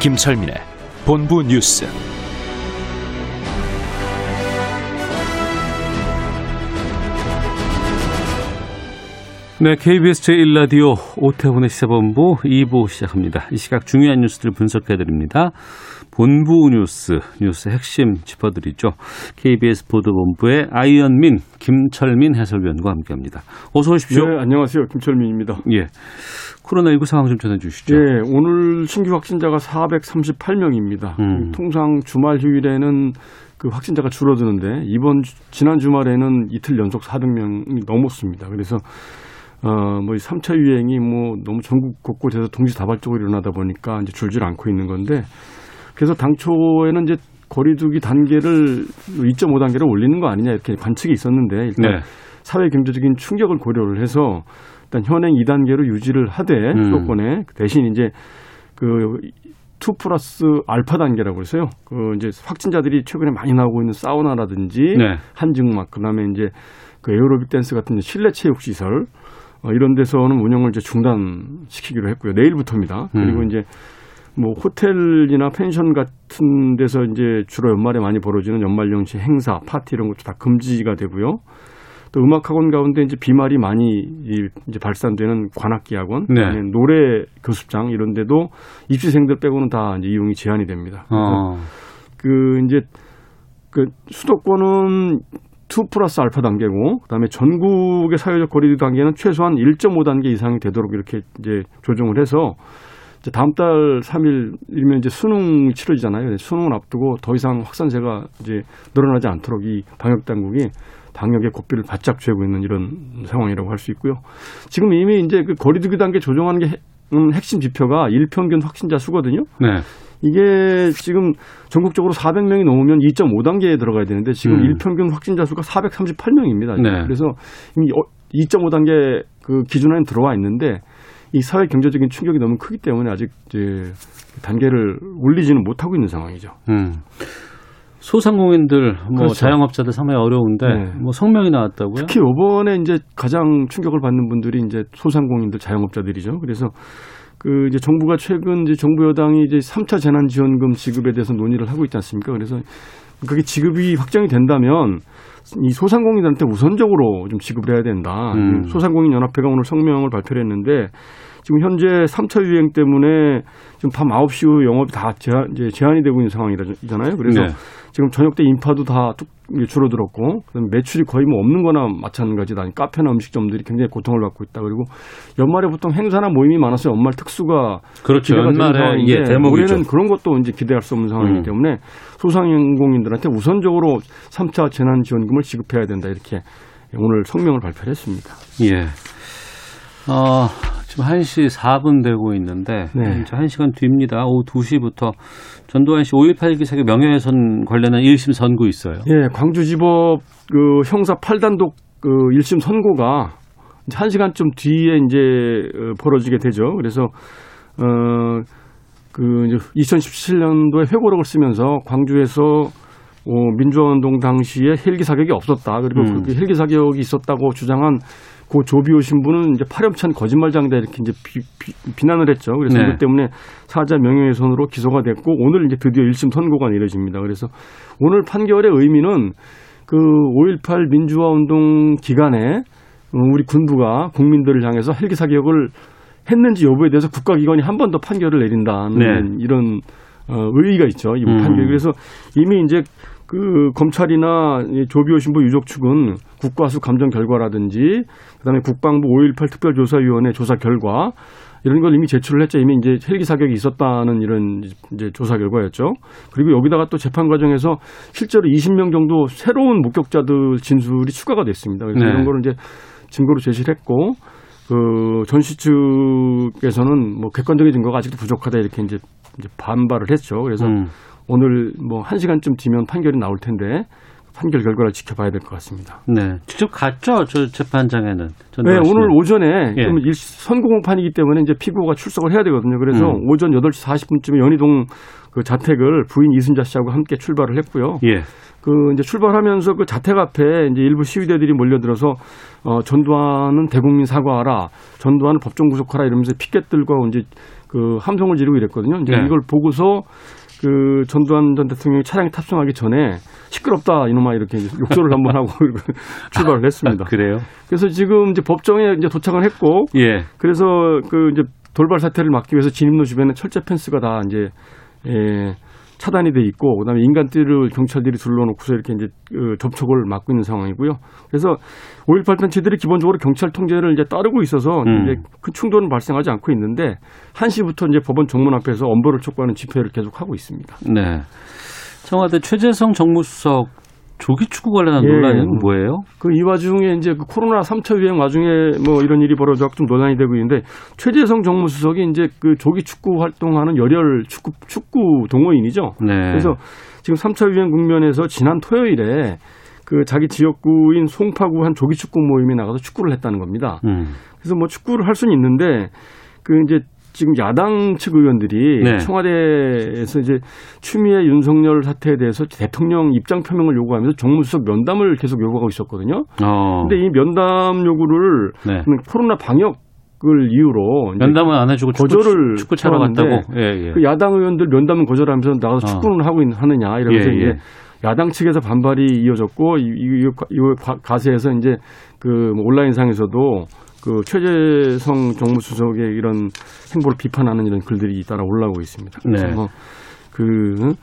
김철민의 본부 뉴스. 네, KBS 제1라디오 오태훈의 시사본부 2부 시작합니다. 이 시각 중요한 뉴스들을 분석해드립니다. 본부 뉴스, 뉴스 핵심 짚어드리죠. KBS 보도본부의 아이언민, 김철민 해설위원과 함께합니다. 어서 오십시오. 네, 안녕하세요. 김철민입니다. 예. 코로나19 상황 좀 전해주시죠. 네, 오늘 신규 확진자가 438명입니다. 음. 통상 주말 휴일에는 그 확진자가 줄어드는데 이번 주- 지난 주말에는 이틀 연속 400명이 넘었습니다. 그래서 어, 뭐 이 3차 유행이 뭐 너무 전국 곳곳에서 동시다발적으로 일어나다 보니까 이제 줄질 않고 있는 건데 그래서 당초에는 이제 거리두기 단계를 2.5 단계를 올리는 거 아니냐 이렇게 관측이 있었는데 일단 네. 사회 경제적인 충격을 고려를 해서 일단 현행 2단계로 유지를 하되 음. 수도권에 대신 이제 그2 플러스 알파 단계라고 해서요. 그 이제 확진자들이 최근에 많이 나오고 있는 사우나라든지 네. 한증막 그다음에 이제 그 에어로빅 댄스 같은 실내 체육 시설 어, 이런 데서는 운영을 이제 중단시키기로 했고요. 내일부터입니다. 그리고 음. 이제 뭐 호텔이나 펜션 같은 데서 이제 주로 연말에 많이 벌어지는 연말연시 행사, 파티 이런 것도 다 금지가 되고요. 또 음악학원 가운데 이제 비말이 많이 이- 이제 발산되는 관악기 학원, 네. 노래 교습장 이런 데도 입시생들 빼고는 다 이제 이용이 제한이 됩니다. 어, 그 이제 그 수도권은 2 플러스 알파 단계고 그다음에 전국의 사회적 거리 두기 단계는 최소한 1.5 단계 이상이 되도록 이렇게 이제 조정을 해서 다음 달 3일이면 이제 수능 치러지잖아요. 수능을 앞두고 더 이상 확산세가 이제 늘어나지 않도록 이 방역 당국이 방역의 고삐를 바짝 쥐고 있는 이런 상황이라고 할 수 있고요. 지금 이미 이제 그 거리두기 단계 조정하는 게 핵- 음, 핵심 지표가 일평균 확진자 수거든요. 네. 이게 지금 전국적으로 400명이 넘으면 2.5단계에 들어가야 되는데 지금 음. 일평균 확진자 수가 438명입니다. 네. 그래서 이미 2.5단계 그 기준에는 들어와 있는데 이 사회 경제적인 충격이 너무 크기 때문에 아직 이제 단계를 올리지는 못하고 있는 상황이죠. 음. 소상공인들, 뭐 그렇죠. 자영업자들 상당히 어려운데 네. 뭐 성명이 나왔다고요? 특히 이번에 이제 가장 충격을 받는 분들이 이제 소상공인들, 자영업자들이죠. 그래서 그 이제 정부가 최근 이제 정부 여당이 이제 3차 재난지원금 지급에 대해서 논의를 하고 있지 않습니까? 그래서 그게 지급이 확정이 된다면 이 소상공인들한테 우선적으로 좀 지급을 해야 된다. 음. 소상공인 연합회가 오늘 성명을 발표를 했는데 지금 현재 3차 유행 때문에 지금 밤 9시 후 영업이 다 제한, 이제 제한이 되고 있는 상황이잖아요. 그래서 네. 지금 저녁 때 인파도 다 뚝 줄어들었고 그다음에 매출이 거의 뭐 없는 거나 마찬가지다. 카페나 음식점들이 굉장히 고통을 받고 있다. 그리고 연말에 보통 행사나 모임이 많아서 연말 특수가 그렇죠. 연말에 대목이죠. 올해는 그런 것도 이제 기대할 수 없는 상황이기 음. 때문에 소상공인들한테 우선적으로 3차 재난 지원금을 지급해야 된다. 이렇게 오늘 성명을 발표를 했습니다. 예. 어, 지금 1시 4분 되고 있는데, 네. 이제 1시간 뒤입니다. 오후 2시부터 전두환 씨 5.18 기사의 명예훼손 관련한 1심 선고 있어요. 예, 광주지법 그 형사 8단독 그 1심 선고가 이제 1시간쯤 뒤에 이제 어, 벌어지게 되죠. 그래서 어 그 이제 2017년도에 회고록을 쓰면서 광주에서 어, 민주화운동 당시에 헬기 사격이 없었다. 그리고 음. 그 헬기 사격이 있었다고 주장한 고 조비오 신부는 이제 파렴치한 거짓말장이다 이렇게 이제 비, 난을 했죠. 그래서 네. 이것 때문에 사자 명예훼손으로 기소가 됐고 오늘 이제 드디어 1심 선고가 내려집니다. 그래서 오늘 판결의 의미는 그 5.18 민주화 운동 기간에 어, 우리 군부가 국민들을 향해서 헬기 사격을 했는지 여부에 대해서 국가기관이 한 번 더 판결을 내린다는 네. 이런 어, 의의가 있죠. 이 음. 판결. 그래서 이미 이제 그 검찰이나 이 조비오 신부 유족 측은 국과수 감정 결과라든지 그다음에 국방부 5.18 특별조사위원회 조사 결과 이런 걸 이미 제출을 했죠. 이미 이제 헬기 사격이 있었다는 이런 이제 조사 결과였죠. 그리고 여기다가 또 재판 과정에서 실제로 20명 정도 새로운 목격자들 진술이 추가가 됐습니다. 그래서 네. 이런 거를 이제 증거로 제시를 했고 그 전시 측에서는 뭐 객관적인 증거가 아직도 부족하다 이렇게 이제, 이제 반발을 했죠. 그래서 음. 오늘 뭐한 시간쯤 뒤면 판결이 나올 텐데 판결 결과를 지켜봐야 될 것 같습니다. 네. 직접 갔죠, 저 재판장에는. 네. 오늘 오전에 예. 그러면 일- 선고 공판이기 때문에 이제 피고가 출석을 해야 되거든요. 그래서 음. 오전 8시 40분쯤에 연희동 그 자택을 부인 이순자 씨하고 함께 출발을 했고요. 예. 그 이제 출발하면서 그 자택 앞에 이제 일부 시위대들이 몰려들어서 어 전두환은 대국민 사과하라, 전두환은 법정 구속하라 이러면서 피켓들과 이제 그 함성을 지르고 이랬거든요. 이제 네. 이걸 보고서 그 전두환 전 대통령이 차량에 탑승하기 전에 시끄럽다 이놈아 이렇게 욕설을 한 번 하고 출발을 했습니다. 그래요? 그래서 지금 이제 법정에 이제 도착을 했고 예. 그래서 그 이제 돌발 사태를 막기 위해서 진입로 주변에 철제 펜스가 다 이제 예, 차단이 돼 있고 그다음에 인간띠를 경찰들이 둘러놓고서 이렇게 이제 그 접촉을 막고 있는 상황이고요. 그래서 5.18 단체들이 기본적으로 경찰 통제를 이제 따르고 있어서 음. 이제 큰 충돌은 발생하지 않고 있는데 1시부터 이제 법원 정문 앞에서 엄벌을 촉구하는 집회를 계속 하고 있습니다. 네. 청와대 최재성 정무수석 조기 축구 관련한 예. 논란은 뭐예요? 그 이 와중에 이제 그 코로나 3차 유행 와중에 뭐 이런 일이 벌어져 좀 논란이 되고 있는데 최재성 정무수석이 이제 그 조기 축구 활동하는 열혈 축구 축구 동호인이죠. 네. 그래서 지금 3차 유행 국면에서 지난 토요일에 그 자기 지역구인 송파구 한 조기 축구 모임에 나가서 축구를 했다는 겁니다. 음. 그래서 뭐 축구를 할 수는 있는데 그 이제 지금 야당 측 의원들이 네. 청와대에서 이제 추미애 윤석열 사태에 대해서 대통령 입장 표명을 요구하면서 정무수석 면담을 계속 요구하고 있었거든요. 어. 근데 이 면담 요구를 네. 코로나 방역 을 이유로 이제 면담은 안 해주고 거절을 축구 차러 갔다고. 예, 예. 그 야당 의원들 면담은 거절하면서 나가서 어. 축구는 하고 있, 하느냐 이러면서 예, 이제 예. 야당 측에서 반발이 이어졌고 이, 이, 이, 이 가- 가세에서 이제 그뭐 온라인상에서도 그 최재성 정무수석의 이런 행보를 비판하는 이런 글들이 잇따라 올라오고 있습니다. 그래서 네. 뭐그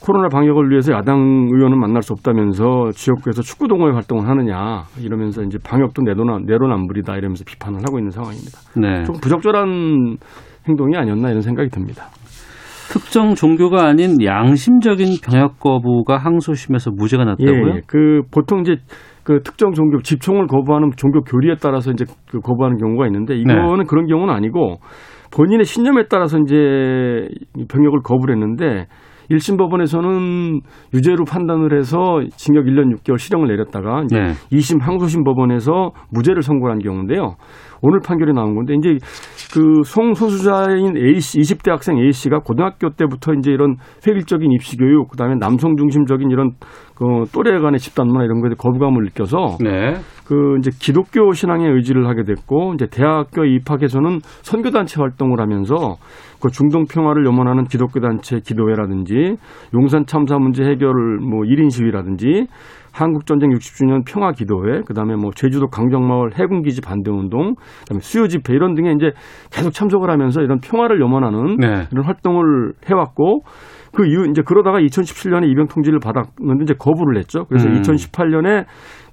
코로나 방역을 위해서 야당 의원은 만날 수 없다면서 지역구에서 축구 동호회 활동을 하느냐 이러면서 이제 방역도 내로남 내로남불이다 이러면서 비판을 하고 있는 상황입니다. 네. 좀 부적절한 행동이 아니었나 이런 생각이 듭니다. 특정 종교가 아닌 양심적인 병역 거부가 항소심에서 무죄가 났다고요? 예, 그 보통 이제 그 특정 종교 집총을 거부하는 종교 교리에 따라서 이제 그 거부하는 경우가 있는데 네. 이거는 그런 경우는 아니고 본인의 신념에 따라서 이제 이 병역을 거부를 했는데 1심 법원에서는 유죄로 판단을 해서 징역 1년 6개월 실형을 내렸다가 이제 네. 2심 항소심 법원에서 무죄를 선고한 경우인데요. 오늘 판결이 나온 건데 이제 그 송소수자인 A 씨, 20대 학생 A 씨가 고등학교 때부터 이제 이런 획일적인 입시 교육, 그다음에 남성 중심적인 이런 그 또래 간의 집단 문화 이런 거에 거부감을 느껴서 네. 그 이제 기독교 신앙의 의지를 하게 됐고 이제 대학교 입학해서는 선교 단체 활동을 하면서 그 중동 평화를 염원하는 기독교 단체 기도회라든지 용산 참사 문제 해결을 뭐 1인 시위라든지 한국 전쟁 60주년 평화 기도회 그다음에 뭐 제주도 강정마을 해군 기지 반대 운동 그다음에 수요 집회 이런 등에 이제 계속 참석을 하면서 이런 평화를 염원하는 네. 이런 활동을 해왔고 그 이후 이제 그러다가 2017년에 입영 통지를 받았는데 이제 거부를 했죠. 그래서 음. 2018년에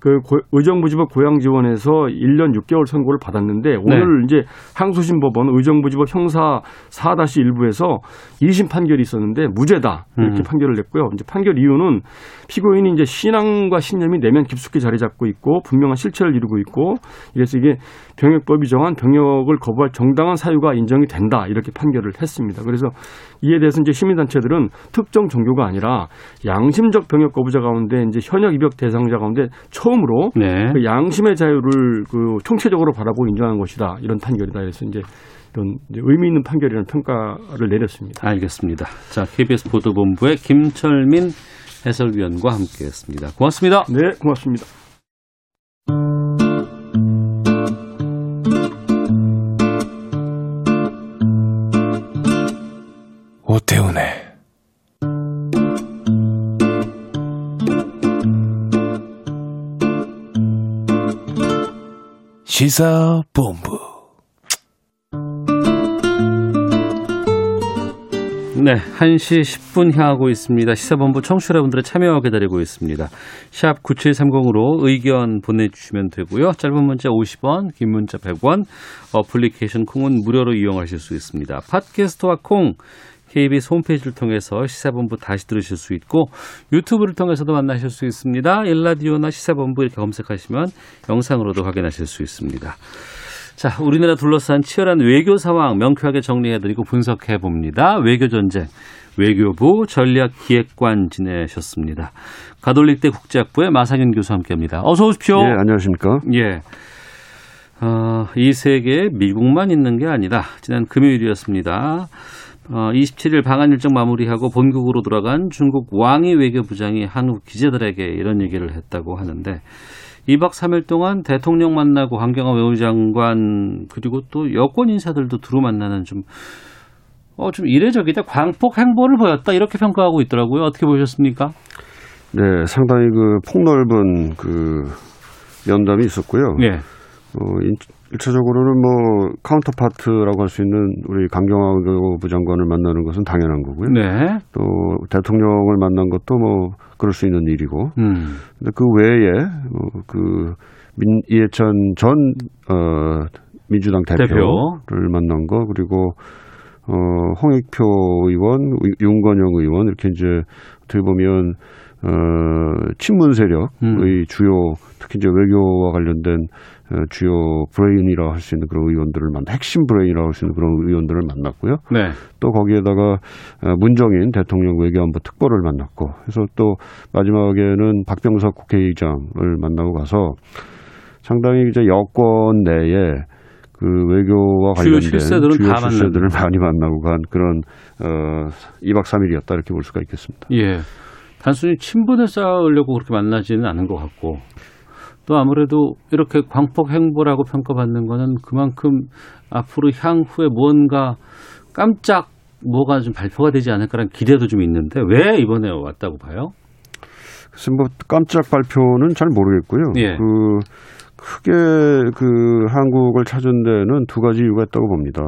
그 고- 의정부지법 고양지원에서 1년 6개월 선고를 받았는데 오늘 이제 항소심 법원 의정부지법 형사 4-1부에서 2심 판결이 있었는데 무죄다 이렇게 음. 판결을 냈고요. 이제 판결 이유는 피고인이 이제 신앙과 신념이 내면 깊숙이 자리 잡고 있고 분명한 실체를 이루고 있고 이래서 이게 병역법이 정한 병역을 거부할 정당한 사유가 인정이 된다 이렇게 판결을 했습니다. 그래서 이에 대해서 이제 시민단체들은 특정 종교가 아니라 양심적 병역 거부자 가운데 이제 현역 입역 대상자 가운데 처음 으로 네. 그 양심의 자유를 그 총체적으로 바라보고 인정한 것이다 이런 판결이다. 그래서 이제 이런 이제 의미 있는 판결이라는 평가를 내렸습니다. 알겠습니다. 자, KBS 보도본부의 김철민 해설위원과 함께했습니다. 고맙습니다. 네, 고맙습니다. 오태훈의 시사본부 네, 1시 10분 향하고 있습니다. 시사본부 청취자 여러분들의 참여 기다리고 있습니다. 샵 9730으로 의견 보내주시면 되고요. 짧은 문자 50원, 긴 문자 100원, 어플리케이션 콩은 무료로 이용하실 수 있습니다. 팟캐스트와 콩, KBS 홈페이지를 통해서 시사본부 다시 들으실 수 있고 유튜브를 통해서도 만나실 수 있습니다. 일라디오나 시사본부 이렇게 검색하시면 영상으로도 확인하실 수 있습니다. 자, 우리나라 둘러싼 치열한 외교 상황 명쾌하게 정리해드리고 분석해 봅니다. 외교 전쟁. 외교부 전략기획관 지내셨습니다. 가톨릭대 국제학부의 마상현 교수 함께합니다. 어서 오십시오. 예, 안녕하십니까? 예. 어, 이 세계에 미국만 있는 게 아니다. 지난 금요일이었습니다. 어, 27일 방한 일정 마무리하고 본국으로 돌아간 중국 왕이 외교부장이 한국 기자들에게 이런 얘기를 했다고 하는데 2박 3일 동안 대통령 만나고 황경화 외무장관 그리고 또 여권 인사들도 두루 만나는 좀 어, 좀 이례적이다. 광폭 행보를 보였다. 이렇게 평가하고 있더라고요. 어떻게 보셨습니까? 네, 상당히 그 폭넓은 그 면담이 있었고요. 예. 어, 인- 일차적으로는 뭐 counterpart라고 할 수 있는 우리 강경화 외교부 장관을 만나는 것은 당연한 거고요. 네. 또 대통령을 만난 것도 뭐 그럴 수 있는 일이고. 음. 근데 그 외에 어, 그 민, 이해찬 전 어, 민주당 대표를 대표. 만난 거 그리고 어, 홍익표 의원, 유- 윤건영 의원 이렇게 이제 어떻게 보면 어, 친문 세력의 음. 주요 특히 이제 외교와 관련된 어, 주요 브레인이라 할수 있는 그런 의원들을 만나 핵심 브레인이라 할수 있는 그런 의원들을 만났고요. 네. 또 거기에다가 어, 문정인 대통령 외교안보 특보를 만났고 그래서 또 마지막에는 박병석 국회의장을 만나고 가서 상당히 이제 여권 내에 그 외교와 주요 관련된 주요 다 실세들을 많이 만나고 간 그런 어 2박 3일이었다 이렇게 볼 수가 있겠습니다. 예. 단순히 친분을 쌓으려고 그렇게 만나지는 않은 것 같고 또 아무래도 이렇게 광폭 행보라고 평가받는 거는 그만큼 앞으로 향후에 무언가 깜짝 뭐가 좀 발표가 되지 않을까라는 기대도 좀 있는데 왜 이번에 왔다고 봐요? 글쎄 뭐 깜짝 발표는 잘 모르겠고요. 예. 그 크게 그 한국을 찾은 데는 두 가지 이유가 있다고 봅니다.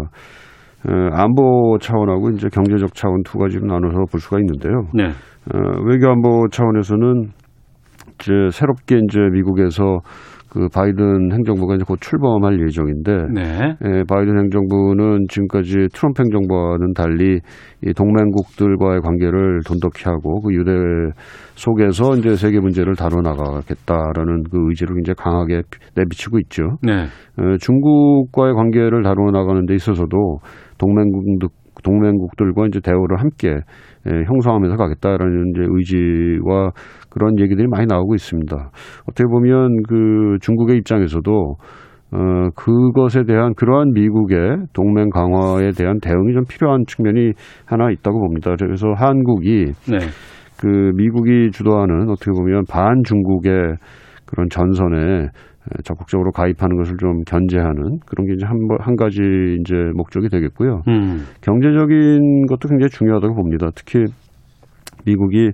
에, 안보 차원하고 이제 경제적 차원 두 가지로 나눠서 볼 수가 있는데요. 네. 어, 외교안보 차원에서는 이제 새롭게 이제 미국에서 그 바이든 행정부가 이제 곧 출범할 예정인데 네. 예, 바이든 행정부는 지금까지 트럼프 행정부와는 달리 이 동맹국들과의 관계를 돈독히 하고 그 유대 속에서 이제 세계 문제를 다뤄 나가겠다라는 그 의지를 굉장히 강하게 내비치고 있죠. 네. 어, 중국과의 관계를 다뤄 나가는 데 있어서도 동맹국 동맹국들과 이제 대우를 함께 예, 형성하면서 가겠다라는 이제 의지와 그런 얘기들이 많이 나오고 있습니다. 어떻게 보면 그 중국의 입장에서도 어, 그것에 대한 그러한 미국의 동맹 강화에 대한 대응이 좀 필요한 측면이 하나 있다고 봅니다. 그래서 한국이 네. 그 미국이 주도하는 어떻게 보면 반중국의 그런 전선에 적극적으로 가입하는 것을 좀 견제하는 그런 게 이제 한, 번- 한 가지 이제 목적이 되겠고요. 음. 경제적인 것도 굉장히 중요하다고 봅니다. 특히 미국이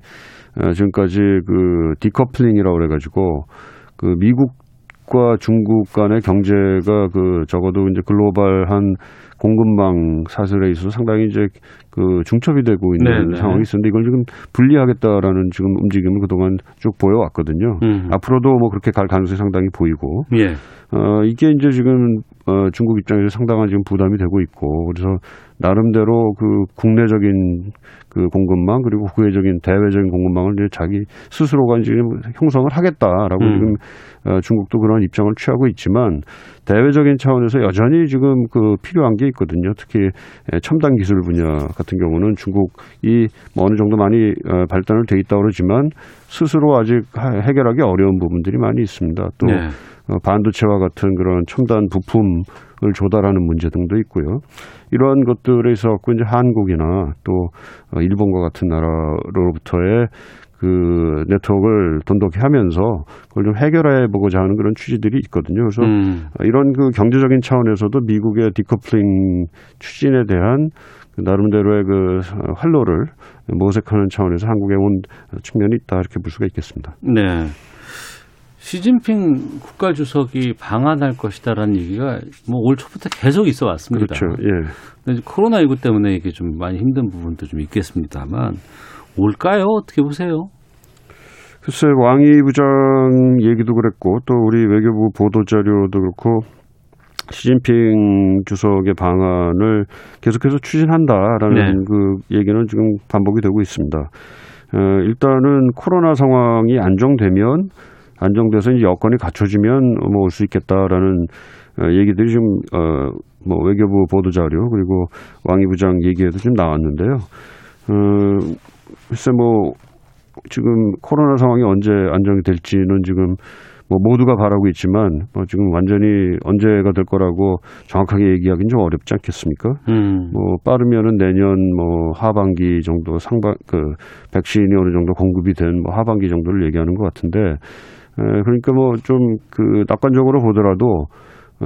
어, 지금까지 그 디커플링이라고 그래가지고 그 미국과 중국 간의 경제가 그 적어도 이제 글로벌한 공급망 사슬에 있어서 상당히 이제 그 중첩이 되고 있는 네, 네. 상황이 있었는데 이걸 지금 분리하겠다라는 지금 움직임을 그동안 쭉 보여왔거든요. 음. 앞으로도 뭐 그렇게 갈 가능성이 상당히 보이고 예. 어, 이게 이제 지금, 어, 중국 입장에서 상당한 지금 부담이 되고 있고, 그래서 나름대로 그 국내적인 그 공급망, 그리고 국외적인 대외적인 공급망을 이제 자기 스스로가 이제 형성을 하겠다라고 음. 지금, 어, 중국도 그런 입장을 취하고 있지만, 대외적인 차원에서 여전히 지금 그 필요한 게 있거든요. 특히 에, 첨단 기술 분야 같은 경우는 중국이 뭐 어느 정도 많이 어, 발달을 돼 있다고 그러지만, 스스로 아직 하- 해결하기 어려운 부분들이 많이 있습니다. 또, 네. 어, 반도체와 같은 그런 첨단 부품을 조달하는 문제 등도 있고요. 이러한 것들에 있어 갖고 이제 한국이나 또 어, 일본과 같은 나라로부터의 그 네트워크를 돈독히 하면서 그걸 좀 해결해 보고자 하는 그런 취지들이 있거든요. 그래서 음. 어, 이런 그 경제적인 차원에서도 미국의 디커플링 추진에 대한 그 나름대로의 그 어, 활로를 모색하는 차원에서 한국에 온 측면이 있다 이렇게 볼 수가 있겠습니다. 네. 시진핑 국가주석이 방한할 것이다라는 얘기가 뭐 올 초부터 계속 있어 왔습니다. 그렇죠. 예. 근데 코로나 19 때문에 이게 좀 많이 힘든 부분도 좀 있겠습니다만 올까요? 어떻게 보세요? 글쎄 왕이 부장 얘기도 그랬고 또 우리 외교부 보도 자료도 그렇고 시진핑 주석의 방안을 계속해서 추진한다라는 네. 그 얘기는 지금 반복이 되고 있습니다. 어, 일단은 코로나 상황이 안정되면 안정돼서 이제 여건이 갖춰지면 뭐 올 수 있겠다라는 어, 얘기들이 좀 어, 뭐 외교부 보도 자료 그리고 왕이 부장 얘기에도 좀 나왔는데요. 어, 글쎄 뭐 지금 코로나 상황이 언제 안정이 될지는 지금 뭐 모두가 바라고 있지만 뭐 지금 완전히 언제가 될 거라고 정확하게 얘기하기는 좀 어렵지 않겠습니까? 음. 뭐 빠르면은 내년 뭐 하반기 정도 상반 그 백신이 어느 정도 공급이 된 뭐 하반기 정도를 얘기하는 것 같은데 에, 그러니까 뭐 좀 그 낙관적으로 보더라도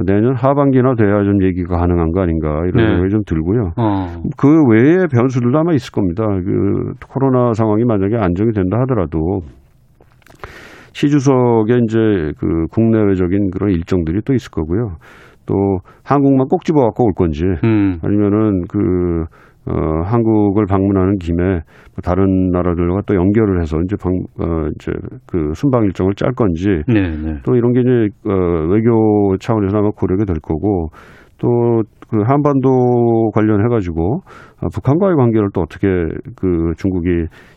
내년 하반기나 돼야 좀 얘기가 가능한 거 아닌가 이런 네. 생각이 좀 들고요. 어. 그 외의 변수들도 아마 있을 겁니다. 그 코로나 상황이 만약에 안정이 된다 하더라도 시주석에 이제 그 국내외적인 그런 일정들이 또 있을 거고요. 또 한국만 꼭 집어 갖고 올 건지 음. 아니면은 그 어, 한국을 방문하는 김에 뭐 다른 나라들과 또 연결을 해서 이제 방, 어, 이제 그 순방 일정을 짤 건지 네, 네. 또 이런 게 이제 어, 외교 차원에서 아마 고려가 될 거고 또 그 한반도 관련해 가지고 아, 북한과의 관계를 또 어떻게 그 중국이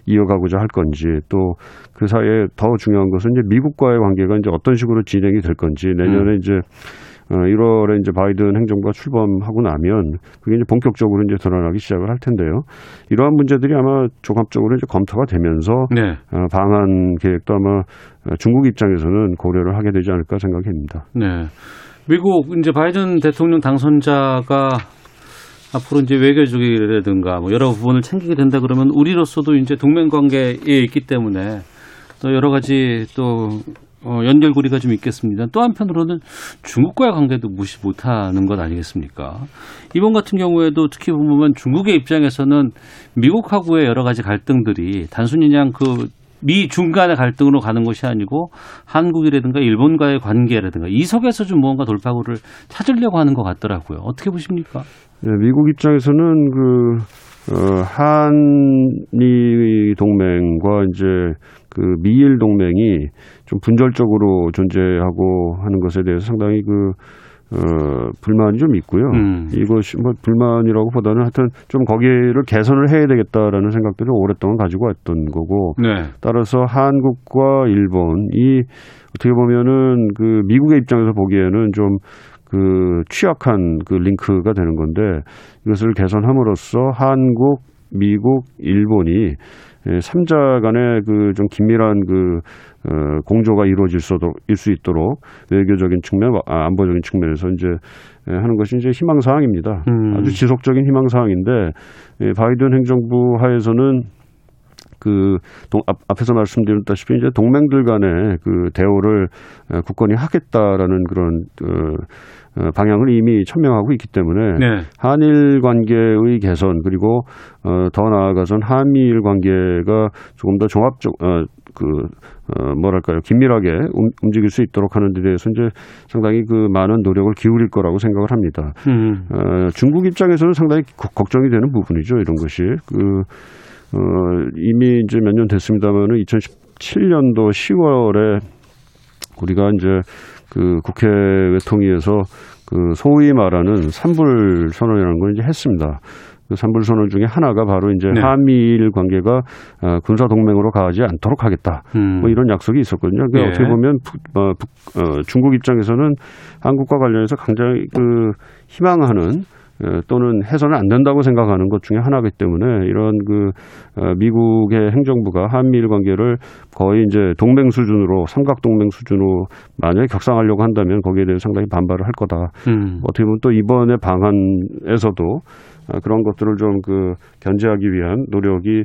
이어가고자 할 건지 또 그 사이에 더 중요한 것은 이제 미국과의 관계가 이제 어떤 식으로 진행이 될 건지 내년에 이제 어, 1월에 이제 바이든 행정부가 출범하고 나면 그게 이제 본격적으로 이제 드러나기 시작을 할 텐데요. 이러한 문제들이 아마 종합적으로 이제 검토가 되면서 네. 어, 방한 계획도 아마 어, 중국 입장에서는 고려를 하게 되지 않을까 생각합니다. 네. 미국 이제 바이든 대통령 당선자가 앞으로 이제 외교적이라든가 뭐 여러 부분을 챙기게 된다 그러면 우리로서도 이제 동맹 관계에 있기 때문에 또 여러 가지 또 어, 연결고리가 좀 있겠습니다. 또 한편으로는 중국과의 관계도 무시 못하는 것 아니겠습니까? 이번 같은 경우에도 특히 보면 중국의 입장에서는 미국하고의 여러 가지 갈등들이 단순히 그냥 그 미 중간의 갈등으로 가는 것이 아니고 한국이라든가 일본과의 관계라든가 이 속에서 좀 무언가 돌파구를 찾으려고 하는 것 같더라고요. 어떻게 보십니까? 네, 미국 입장에서는 그 어, 한미 동맹과 이제 그 미일 동맹이 좀 분절적으로 존재하고 하는 것에 대해서 상당히 그 어, 불만이 좀 있고요. 음. 이것이 뭐 불만이라고 보다는 하여튼 좀 거기를 개선을 해야 되겠다라는 생각들을 오랫동안 가지고 왔던 거고 네. 따라서 한국과 일본이 어떻게 보면은 그 미국의 입장에서 보기에는 좀그 취약한 그 링크가 되는 건데 이것을 개선함으로써 한국, 미국, 일본이 예, 삼자 간의 그 좀 긴밀한 그 어, 공조가 이루어질 수, 일수 있도록 외교적인 측면, 아, 안보적인 측면에서 이제 예, 하는 것이 이제 희망 사항입니다. 음. 아주 지속적인 희망 사항인데 예, 바이든 행정부 하에서는 그 동, 앞, 앞에서 말씀드렸다시피 이제 동맹들 간의 그 대우를 어, 굳건히 하겠다라는 그런 어, 어, 방향을 이미 천명하고 있기 때문에 네. 한일 관계의 개선 그리고 어, 더 나아가선 한미일 관계가 조금 더 종합적 어, 그 어, 뭐랄까요 긴밀하게 움, 움직일 수 있도록 하는 데 대해서 이제 상당히 그 많은 노력을 기울일 거라고 생각을 합니다. 음. 어, 중국 입장에서는 상당히 거- 걱정이 되는 부분이죠. 이런 것이 그 어, 이미 이제 몇 년 됐습니다만은 2017년도 10월에 우리가 이제 그 국회 외통위에서 그 소위 말하는 산불 선언이라는 걸 이제 했습니다. 그 산불 선언 중에 하나가 바로 이제 네. 한미일 관계가 어, 군사 동맹으로 가지 않도록 하겠다. 음. 뭐 이런 약속이 있었거든요. 그러니까 예. 어떻게 보면 북, 어, 북, 어, 중국 입장에서는 한국과 관련해서 굉장히 그 희망하는 어, 또는 해서는 안 된다고 생각하는 것 중에 하나이기 때문에 이런 그 어, 미국의 행정부가 한미일 관계를 거의 이제 동맹 수준으로 삼각 동맹 수준으로 만약에 격상하려고 한다면 거기에 대해 서 상당히 반발을 할 거다. 음. 어떻게 보면 또 이번에 방안에서도 어, 그런 것들을 좀 그 견제하기 위한 노력이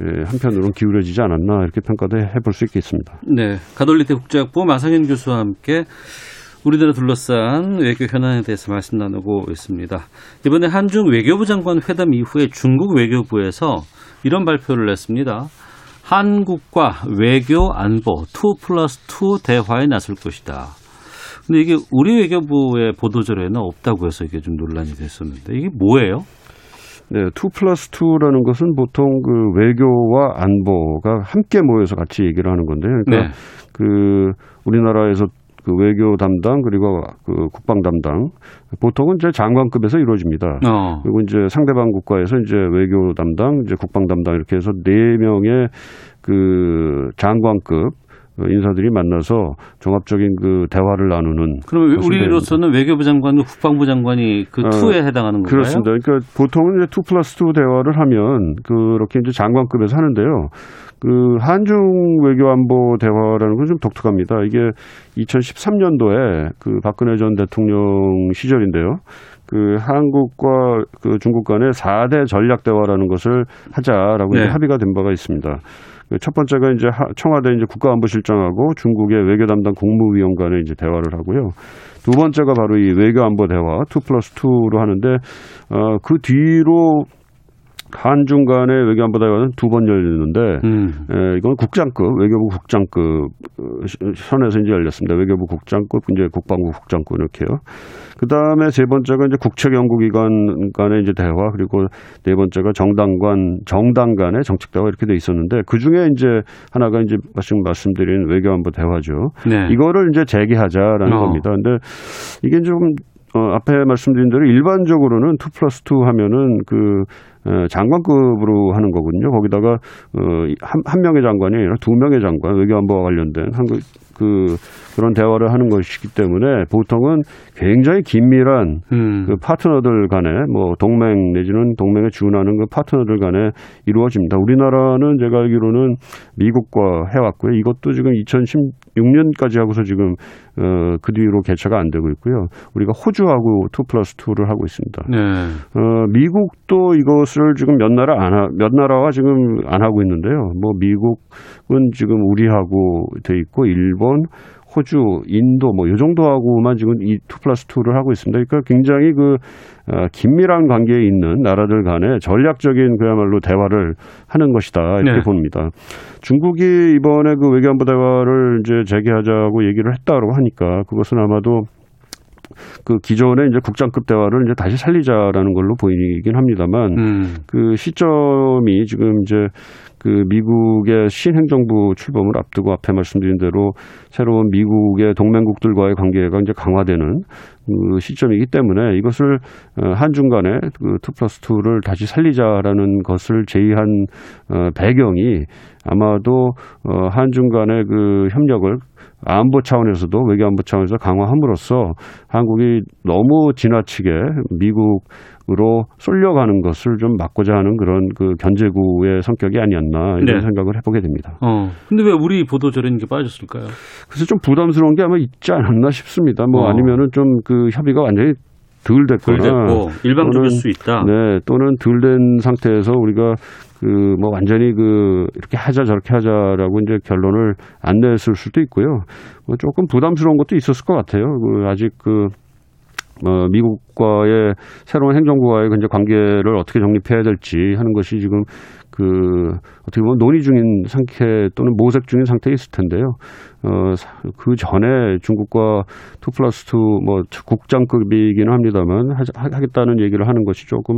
에, 한편으로는 기울여지지 않았나 이렇게 평가도 해볼 수 있겠습니다. 네. 가톨릭대 국제학부 마상현 교수와 함께 우리나라 둘러싼 외교 현안에 대해서 말씀 나누고 있습니다. 이번에 한중 외교부 장관 회담 이후에 중국 외교부에서 이런 발표를 냈습니다. 한국과 외교 안보 2 플러스 2 대화에 나설 것이다. 근데 이게 우리 외교부의 보도자료에는 없다고 해서 이게 좀 논란이 됐었는데 이게 뭐예요? 네, 2 플러스 2라는 것은 보통 그 외교와 안보가 함께 모여서 같이 얘기를 하는 건데, 그러니까 네. 그 우리나라에서 그 외교 담당 그리고 그 국방 담당 보통은 이제 장관급에서 이루어집니다. 어. 그리고 이제 상대방 국가에서 이제 외교 담당, 이제 국방 담당 이렇게 해서 네 명의 그 장관급 어, 인사들이 만나서 종합적인 그 대화를 나누는 것을 우리로서는 외교부 장관과 국방부 장관이 그 어, 투에 해당하는 건가요? 그렇습니다. 그러니까 보통은 이제 two plus two 대화를 하면 그렇게 이제 장관급에서 하는데요. 그 한중 외교안보 대화라는 건 좀 독특합니다. 이게 2013년도에 그 박근혜 전 대통령 시절인데요. 그 한국과 그 중국 간의 4대 전략 대화라는 것을 하자라고 네. 이제 합의가 된 바가 있습니다. 그 첫 번째가 이제 하- 청와대 이제 국가안보실장하고 중국의 외교 담당 국무위원 간의 이제 대화를 하고요. 두 번째가 바로 이 외교안보 대화 2 플러스 2로 하는데 어, 그 뒤로 한중 간의 외교안보 대화는 두 번 열렸는데 음. 에, 이건 국장급 외교부 국장급 어, 시- 선에서 이제 열렸습니다. 외교부 국장급 이제 국방부 국장급 이렇게요. 그 다음에 세 번째가 이제 국책 연구기관 간의 이제 대화 그리고 네 번째가 정당 간 정당 간의 정책 대화 이렇게 돼 있었는데 그 중에 이제 하나가 이제 지금 말씀드린 외교안보 대화죠. 네. 이거를 이제 재개하자라는 어. 겁니다. 근데 이게 좀 어, 앞에 말씀드린 대로 일반적으로는 2 플러스 2 하면은 그 어, 장관급으로 하는 거거든요. 거기다가 어, 한, 한 명의 장관이 아니라 두 명의 장관 외교안보와 관련된 한국 그 그런 대화를 하는 것이기 때문에 보통은 굉장히 긴밀한 음. 그 파트너들 간에 뭐 동맹 내지는 동맹에 준하는 그 파트너들 간에 이루어집니다. 우리나라는 제가 알기로는 미국과 해왔고요. 이것도 지금 2016년까지 하고서 지금 어, 그 뒤로 개최가 안 되고 있고요. 우리가 호주하고 2 플러스 2를 하고 있습니다. 네. 어, 미국도 이것을 지금 몇 나라 안 하, 몇 나라와 지금 안 하고 있는데요. 뭐 미국은 지금 우리하고 돼 있고 일본, 호주, 인도 뭐이 정도하고만 지금 이2 플러스 2를 하고 있습니다. 그러니까 굉장히 그 어, 긴밀한 관계에 있는 나라들 간의 전략적인 그야말로 대화를 하는 것이다 이렇게 네. 봅니다. 중국이 이번에 그 외교안보 대화를 이제 재개하자고 얘기를 했다고 하니까 그것은 아마도 그 기존의 이제 국장급 대화를 이제 다시 살리자라는 걸로 보이긴 합니다만 음. 그 시점이 지금 이제 그 미국의 신행정부 출범을 앞두고 앞에 말씀드린 대로 새로운 미국의 동맹국들과의 관계가 이제 강화되는 그 시점이기 때문에 이것을 어, 한중 간의 그2 플러스 2를 다시 살리자라는 것을 제의한 어, 배경이 아마도 어, 한중 간의 그 협력을 안보 차원에서도 외교안보 차원에서 강화함으로써 한국이 너무 지나치게 미국으로 쏠려가는 것을 좀 막고자 하는 그런 그 견제구의 성격이 아니었나 이런 네. 생각을 해보게 됩니다. 어. 근데 왜 우리 보도자료는 이게 빠졌을까요? 그래서 좀 부담스러운 게 아마 있지 않았나 싶습니다. 뭐 어. 아니면은 좀 그 협의가 완전히 덜 됐거나 덜 됐고 일방적일 또는- 수 있다. 네, 또는 덜 된 상태에서 우리가 그 뭐 완전히 그 이렇게 하자 저렇게 하자라고 이제 결론을 안 냈을 수도 있고요. 뭐 조금 부담스러운 것도 있었을 것 같아요. 그 아직 그 어, 미국과의 새로운 행정부와의 이제 관계를 어떻게 정립해야 될지 하는 것이 지금 그 어떻게 보면 논의 중인 상태 또는 모색 중인 상태에 있을 텐데요. 어, 사- 그 전에 중국과 two plus two 뭐 국장급이기는 합니다만 하- 하겠다는 얘기를 하는 것이 조금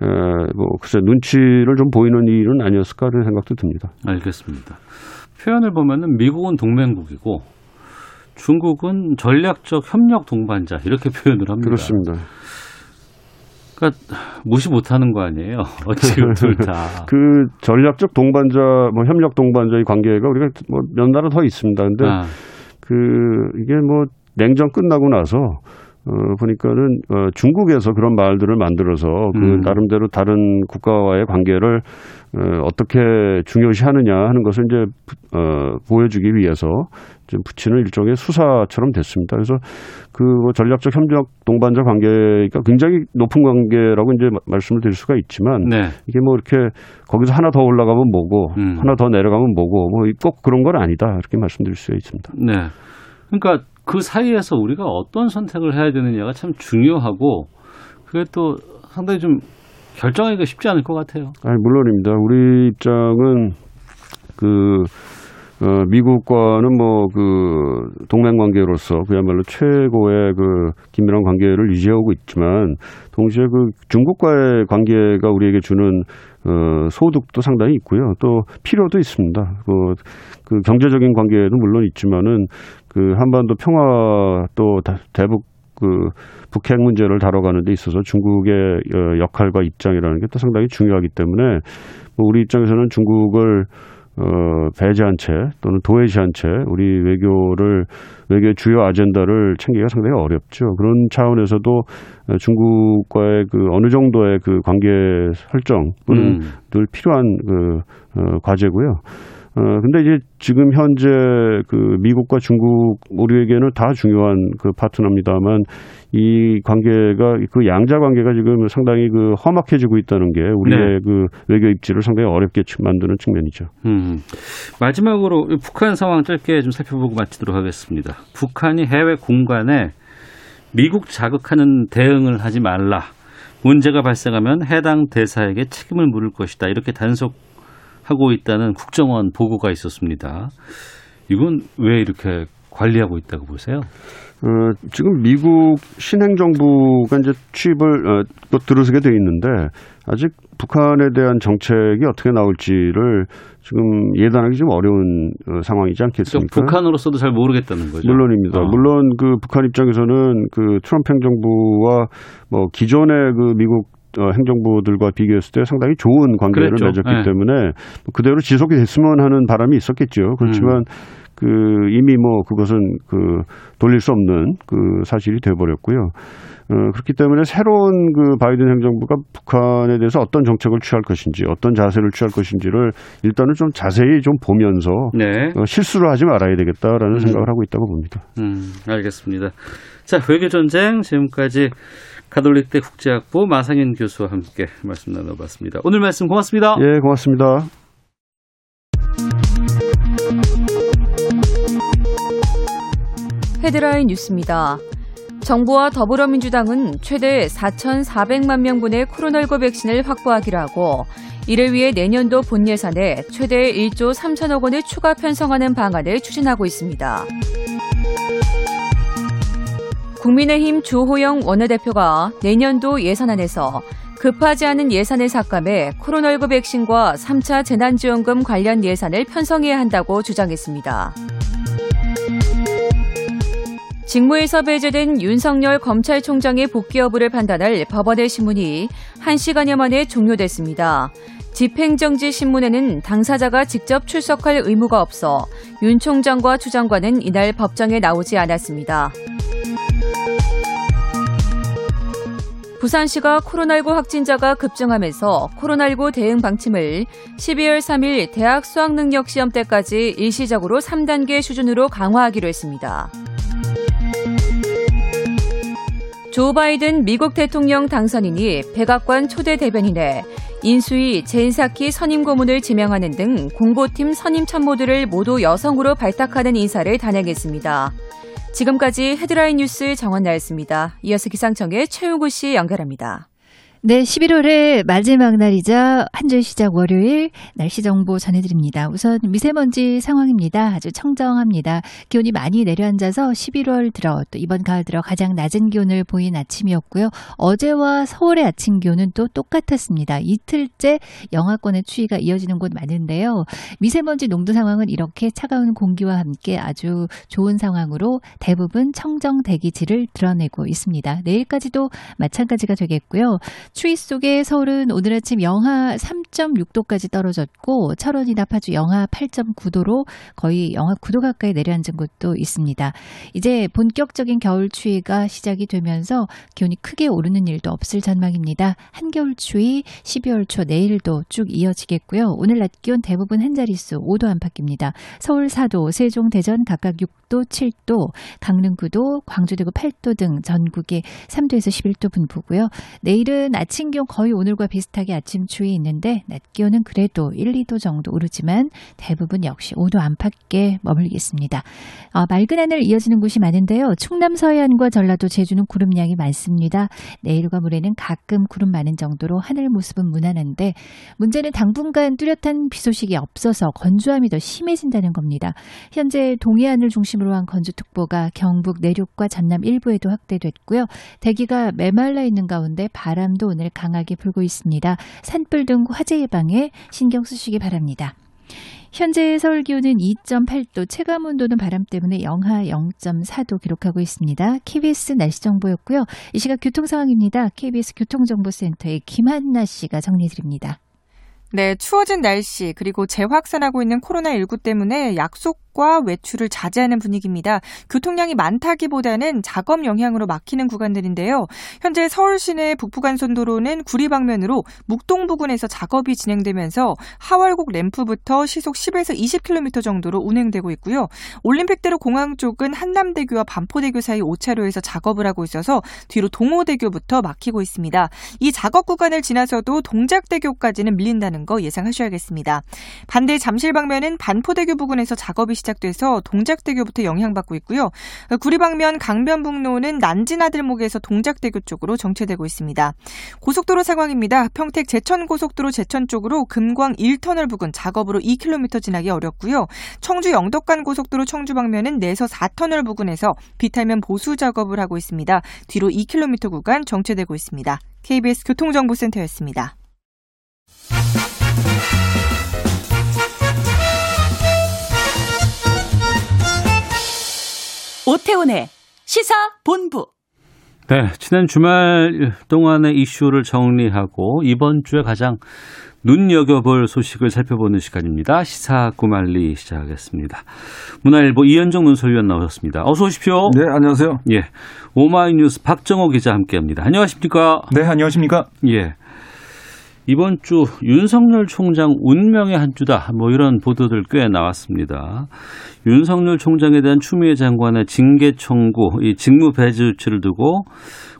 에, 뭐 글쎄 눈치를 좀 보이는 일은 아니었을까 하는 생각도 듭니다. 알겠습니다. 표현을 보면은 미국은 동맹국이고 중국은 전략적 협력 동반자 이렇게 표현을 합니다. 그렇습니다. 그러니까 무시 못하는 거 아니에요? 어찌 둘 다. 그 전략적 동반자, 뭐 협력 동반자의 관계가 우리가 뭐 몇 나라 더 있습니다. 근데 아, 그 이게 뭐 냉전 끝나고 나서 어 보니까는 어 중국에서 그런 말들을 만들어서 그 음. 나름대로 다른 국가와의 관계를 어 어떻게 중요시하느냐 하는 것을 이제 부- 어 보여주기 위해서 좀 붙이는 일종의 수사처럼 됐습니다. 그래서 그뭐 전략적 협력 동반자 관계가 굉장히 높은 관계라고 이제 마- 말씀을 드릴 수가 있지만 네. 이게 뭐 이렇게 거기서 하나 더 올라가면 뭐고 음. 하나 더 내려가면 뭐고 뭐 꼭 그런 건 아니다 이렇게 말씀드릴 수가 있습니다. 네. 그러니까 그 사이에서 우리가 어떤 선택을 해야 되느냐가 참 중요하고 그게 또 상당히 좀 결정하기가 쉽지 않을 것 같아요. 아니, 물론입니다. 우리 입장은 그 어, 미국과는 뭐 그 동맹 관계로서 그야말로 최고의 그 긴밀한 관계를 유지하고 있지만 동시에 그 중국과의 관계가 우리에게 주는 어, 소득도 상당히 있고요. 또 필요도 있습니다. 그, 그 경제적인 관계도 물론 있지만은 그 한반도 평화 또 다- 대북 그 북핵 문제를 다뤄가는 데 있어서 중국의 어, 역할과 입장이라는 게 또 상당히 중요하기 때문에 뭐 우리 입장에서는 중국을 어, 배제한 채 또는 도외시한 채 우리 외교를 외교의 주요 아젠다를 챙기기가 상당히 어렵죠. 그런 차원에서도 중국과의 그 어느 정도의 그 관계 설정은 음. 늘 필요한 그 어, 과제고요. 어, 근데 이제 지금 현재 그 미국과 중국 우리에게는 다 중요한 그 파트너입니다만 이 관계가 그 양자 관계가 지금 상당히 그 험악해지고 있다는 게 우리의 네. 그 외교 입지를 상당히 어렵게 만드는 측면이죠. 음. 마지막으로 이 북한 상황 짧게 좀 살펴보고 마치도록 하겠습니다. 북한이 해외 공간에 미국 자극하는 대응을 하지 말라. 문제가 발생하면 해당 대사에게 책임을 물을 것이다. 이렇게 단속 하고 있다는 국정원 보고가 있었습니다. 이건 왜 이렇게 관리하고 있다고 보세요? 어, 지금 미국 신행 정부가 이제 취입을 어, 또 들어서게 돼 있는데 아직 북한에 대한 정책이 어떻게 나올지를 지금 예단하기 좀 어려운 어, 상황이지 그러니까 않겠습니까? 북한으로서도 잘 모르겠다는 거죠. 물론입니다. 어. 물론 그 북한 입장에서는 그 트럼프 행정부와 뭐 기존의 그 미국 어, 행정부들과 비교했을 때 상당히 좋은 관계를 그랬죠. 맺었기 네. 때문에 뭐 그대로 지속이 됐으면 하는 바람이 있었겠죠. 그렇지만 음. 그 이미 뭐 그것은 그 돌릴 수 없는 그 사실이 돼버렸고요. 어, 그렇기 때문에 새로운 그 바이든 행정부가 북한에 대해서 어떤 정책을 취할 것인지 어떤 자세를 취할 것인지를 일단은 좀 자세히 좀 보면서 네. 어, 실수를 하지 말아야 되겠다라는 음. 생각을 하고 있다고 봅니다. 음, 알겠습니다. 자, 외교 전쟁 지금까지 가톨릭대 국제학부 마상현 교수와 함께 말씀 나눠봤습니다. 오늘 말씀 고맙습니다. 예, 고맙습니다. 헤드라인 뉴스입니다. 정부와 더불어민주당은 최대 4,400만 명분의 코로나19 백신을 확보하기로 하고 이를 위해 내년도 본 예산에 최대 1조 3천억 원을 추가 편성하는 방안을 추진하고 있습니다. 국민의힘 주호영 원내대표가 내년도 예산안에서 급하지 않은 예산을 삭감해 코로나19 백신과 3차 재난지원금 관련 예산을 편성해야 한다고 주장했습니다. 직무에서 배제된 윤석열 검찰총장의 복귀 여부를 판단할 법원의 신문이 1시간여 만에 종료됐습니다. 집행정지 신문에는 당사자가 직접 출석할 의무가 없어 윤 총장과 추 장관은 이날 법정에 나오지 않았습니다. 부산시가 코로나19 확진자가 급증하면서 코로나19 대응 방침을 12월 3일 대학 수학능력시험 때까지 일시적으로 3단계 수준으로 강화하기로 했습니다. 조 바이든 미국 대통령 당선인이 백악관 초대 대변인에 인수위 젠 사키 선임 고문을 지명하는 등 공보팀 선임 참모들을 모두 여성으로 발탁하는 인사를 단행했습니다. 지금까지 헤드라인 뉴스 정원 나였습니다. 이어서 기상청의 최우구 씨 연결합니다. 네, 11월의 마지막 날이자 한 주 시작 월요일 날씨 정보 전해드립니다. 우선 미세먼지 상황입니다. 아주 청정합니다. 기온이 많이 내려앉아서 11월 들어 또 이번 가을 들어 가장 낮은 기온을 보인 아침이었고요. 어제와 서울의 아침 기온은 또 똑같았습니다. 이틀째 영하권의 추위가 이어지는 곳 많은데요. 미세먼지 농도 상황은 이렇게 차가운 공기와 함께 아주 좋은 상황으로 대부분 청정 대기질을 드러내고 있습니다. 내일까지도 마찬가지가 되겠고요. 추위 속에 서울은 오늘 아침 영하 3.6도까지 떨어졌고 철원이나 파주 영하 8.9도로 거의 영하 9도 가까이 내려앉은 곳도 있습니다. 이제 본격적인 겨울 추위가 시작이 되면서 기온이 크게 오르는 일도 없을 전망입니다. 한겨울 추위 12월 초 내일도 쭉 이어지겠고요. 오늘 낮 기온 대부분 한 자릿수 5도 안팎입니다. 서울 4도, 세종, 대전 각각 6도, 7도, 강릉 9도, 광주 대구 8도 등 전국에 3도에서 11도 분포고요. 내일은 아침 기온 거의 오늘과 비슷하게 아침 추위 있는데 낮 기온은 그래도 1, 2도 정도 오르지만 대부분 역시 5도 안팎에 머물겠습니다. 어, 맑은 하늘 이어지는 곳이 많은데요. 충남 서해안과 전라도 제주는 구름량이 많습니다. 내일과 모레는 가끔 구름 많은 정도로 하늘 모습은 무난한데 문제는 당분간 뚜렷한 비 소식이 없어서 건조함이 더 심해진다는 겁니다. 현재 동해안을 중심으로 한 건조특보가 경북 내륙과 전남 일부에도 확대됐고요. 대기가 메말라 있는 가운데 바람도 오늘 강하게 불고 있습니다. 산불 등 화재 예방에 신경 쓰시기 바랍니다. 현재 서울 기온은 2.8도, 체감 온도는 바람 때문에 영하 0.4도 기록하고 있습니다. KBS 날씨 정보였고요. 이 시각 교통 상황입니다. KBS 교통정보센터의 김한나 씨가 정리해 드립니다. 네, 추워진 날씨 그리고 재확산하고 있는 코로나19 때문에 약속 과 외출을 자제하는 분위기입니다. 교통량이 많다기보다는 작업 영향으로 막히는 구간들인데요. 현재 서울 시내 북부간선도로는 구리 방면으로 묵동 부근에서 작업이 진행되면서 하월곡 램프부터 시속 10에서 20km 정도로 운행되고 있고요. 올림픽대로 공항 쪽은 한남대교와 반포대교 사이 5차로에서 작업을 하고 있어서 뒤로 동호대교부터 막히고 있습니다. 이 작업 구간을 지나서도 동작대교까지는 밀린다는 거 예상하셔야겠습니다. 반대 잠실 방면은 반포대교 부근에서 작업이 시작돼서 동작대교부터 영향받고 있고요. 구리 방면 강변북로는 난지나들목에서 동작대교 쪽으로 정체되고 있습니다. 고속도로 상황입니다. 평택 제천고속도로 제천 쪽으로 금광 1터널 부근 작업으로 2km 지나기 어렵고요. 청주 영덕간 고속도로 청주 방면은 내서 4터널 부근에서 비탈면 보수 작업을 하고 있습니다. 뒤로 2km 구간 정체되고 있습니다. KBS 교통정보센터였습니다. 오태훈의 시사 본부. 네, 지난 주말 동안의 이슈를 정리하고 이번 주에 가장 눈여겨볼 소식을 살펴보는 시간입니다. 시사 구말리 시작하겠습니다. 문화일보 이현정 논설위원 나오셨습니다. 어서 오십시오. 네, 안녕하세요. 예, 오마이뉴스 박정호 기자 함께합니다. 안녕하십니까? 네, 안녕하십니까? 예. 이번 주 윤석열 총장 운명의 한 주다. 뭐 이런 보도들 꽤 나왔습니다. 윤석열 총장에 대한 추미애 장관의 징계 청구, 이 직무 배제 조치를 두고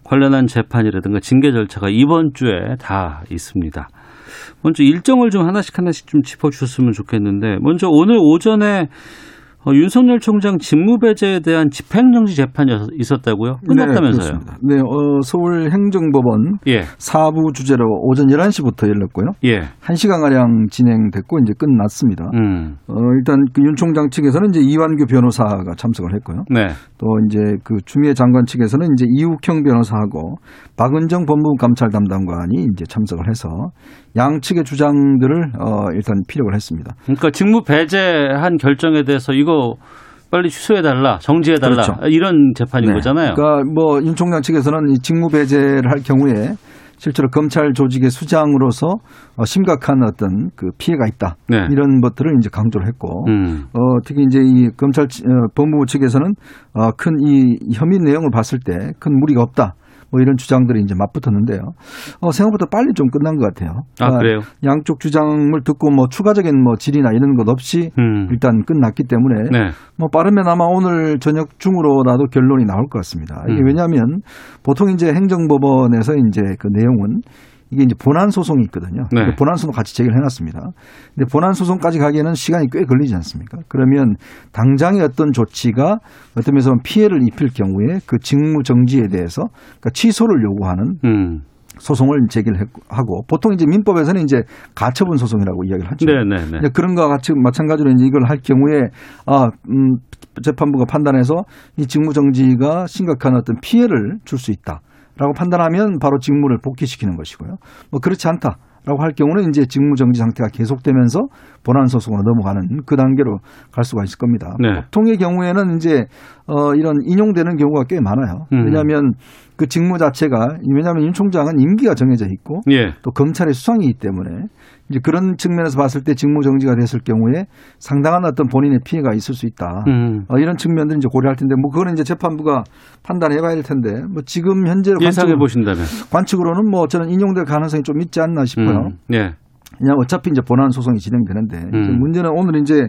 관련한 재판이라든가 징계 절차가 이번 주에 다 있습니다. 먼저 일정을 좀 하나씩 하나씩 좀 짚어주셨으면 좋겠는데 먼저 오늘 오전에 어, 윤석열 총장 직무배제에 대한 집행정지 재판이 있었다고요? 끝났다면서요? 네, 네 어, 서울행정법원 예. 4부 주제로 오전 11시부터 열렸고요. 예. 1시간가량 진행됐고 이제 끝났습니다. 음. 어, 일단 그 윤 총장 측에서는 이제 이완규 변호사가 참석을 했고요. 네. 또 이제 그 주미애 장관 측에서는 이제 이욱형 변호사하고 박은정 법무부 감찰 담당관이 이제 참석을 해서 양측의 주장들을 어, 일단 피력을 했습니다. 그러니까 직무 배제한 결정에 대해서 이거 빨리 취소해달라, 정지해달라 그렇죠. 이런 재판인 네. 거잖아요. 그러니까 뭐 윤 총장 측에서는 이 직무 배제를 할 경우에 실제로 검찰 조직의 수장으로서 어, 심각한 어떤 그 피해가 있다 네. 이런 것들을 이제 강조를 했고 음. 어, 특히 이제 이 검찰 치- 어, 법무부 측에서는 어, 큰 이 혐의 내용을 봤을 때 큰 무리가 없다. 뭐 이런 주장들이 이제 맞붙었는데요. 어, 생각보다 빨리 좀 끝난 것 같아요. 아, 그래요? 양쪽 주장을 듣고 뭐 추가적인 뭐 질의나 이런 것 없이 음. 일단 끝났기 때문에 네. 뭐 빠르면 아마 오늘 저녁 중으로라도 결론이 나올 것 같습니다. 이게 음. 왜냐하면 보통 이제 행정법원에서 이제 그 내용은 이게 이제 본안 소송이 있거든요. 네. 그 본안 소송 같이 제기를 해놨습니다. 근데 본안 소송까지 가기에는 시간이 꽤 걸리지 않습니까? 그러면 당장의 어떤 조치가 어떤 면에서 피해를 입힐 경우에 그 직무 정지에 대해서 그러니까 취소를 요구하는 음. 소송을 제기를 했- 하고 보통 이제 민법에서는 이제 가처분 소송이라고 이야기를 하죠. 네네네. 이제 그런 거와 같이 마찬가지로 이제 이걸 할 경우에 아, 음, 재판부가 판단해서 이 직무 정지가 심각한 어떤 피해를 줄 수 있다 라고 판단하면 바로 직무를 복귀시키는 것이고요. 뭐 그렇지 않다. 라고 할 경우는 이제 직무 정지 상태가 계속되면서 본안 소송으로 넘어가는 그 단계로 갈 수가 있을 겁니다. 네. 보통의 경우에는 이제 어 이런 인용되는 경우가 꽤 많아요. 음. 왜냐하면 그 직무 자체가 왜냐하면 윤 총장은 임기가 정해져 있고 예. 또 검찰의 수상이기 때문에 이제 그런 측면에서 봤을 때 직무 정지가 됐을 경우에 상당한 어떤 본인의 피해가 있을 수 있다. 음. 어, 이런 측면들 이제 고려할 텐데 뭐 그거는 이제 재판부가 판단해 봐야 될 텐데 뭐 지금 현재 예상해 보신다면. 관측으로는 뭐 저는 인용될 가능성이 좀 있지 않나 싶어요. 음. 예. 그냥 어차피 이제 본안 소송이 진행되는데 음. 문제는 오늘 이제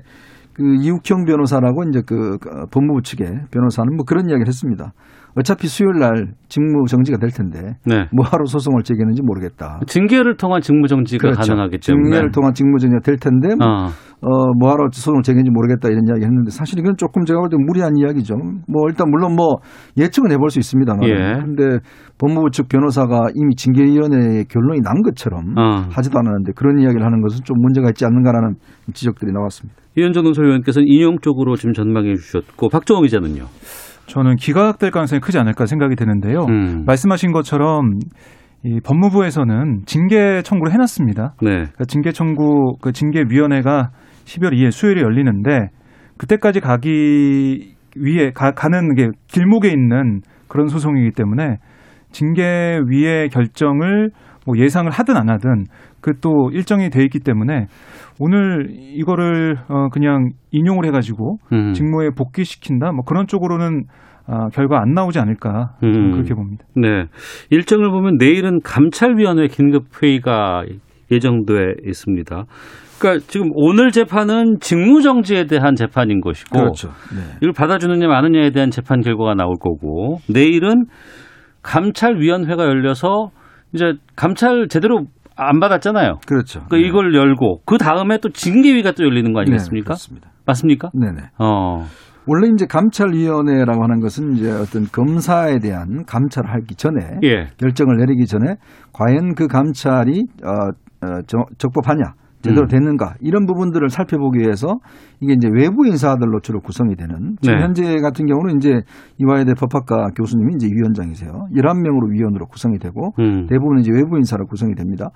그 이욱형 변호사라고 이제 그그 법무부 측의 변호사는 뭐 그런 이야기를 했습니다. 어차피 수요일 날 직무 정지가 될 텐데 네. 뭐하러 소송을 제기했는지 모르겠다. 징계를 통한 직무 정지가 가능하기 때문에. 징계를 통한 직무 정지가 될 텐데 뭐, 어. 어, 뭐하러 소송을 제기했는지 모르겠다 이런 이야기 했는데 사실 이건 조금 제가 볼 때 무리한 이야기죠. 뭐 일단 물론 뭐 예측은 해볼 수 있습니다만 예. 근데 법무부 측 변호사가 이미 징계위원회의 결론이 난 것처럼 어. 하지도 않았는데 그런 이야기를 하는 것은 좀 문제가 있지 않는가라는 지적들이 나왔습니다. 이현정 논설위원께서는 인용 쪽으로 지금 전망해 주셨고 박정호 기자는요. 저는 기각될 가능성이 크지 않을까 생각이 되는데요. 음. 말씀하신 것처럼 이 법무부에서는 징계 청구를 해놨습니다. 네. 그러니까 징계 청구 그 징계위원회가 12월 2일 수요일에 열리는데 그때까지 가기 위해 가, 가는 게 길목에 있는 그런 소송이기 때문에 징계위의 결정을 뭐 예상을 하든 안 하든 그 또 일정이 돼 있기 때문에 오늘 이거를 어 그냥 인용을 해가지고 음. 직무에 복귀시킨다 뭐 그런 쪽으로는 아, 결과 안 나오지 않을까 음. 그렇게 봅니다. 네. 일정을 보면 내일은 감찰위원회 긴급 회의가 예정돼 있습니다. 그러니까 지금 오늘 재판은 직무 정지에 대한 재판인 것이고 그렇죠. 네. 이걸 받아주느냐 마느냐에 대한 재판 결과가 나올 거고 내일은 감찰위원회가 열려서 이제 감찰 제대로 안 받았잖아요. 그렇죠. 그러니까 이걸 열고 그 다음에 또 징계위가 또 열리는 거 아니겠습니까? 네, 그렇습니다. 맞습니까? 네네. 어. 원래 이제 감찰위원회라고 하는 것은 이제 어떤 검사에 대한 감찰을 하기 전에 예. 결정을 내리기 전에 과연 그 감찰이 어, 어, 적- 적법하냐 제대로 음. 됐는가 이런 부분들을 살펴보기 위해서 이게 이제 외부 인사들로 주로 구성이 되는 지금 네. 현재 같은 경우는 이제 이화여대 법학과 교수님이 이제 위원장이세요. 11명으로 위원으로 구성이 되고 음. 대부분 이제 외부 인사로 구성이 됩니다.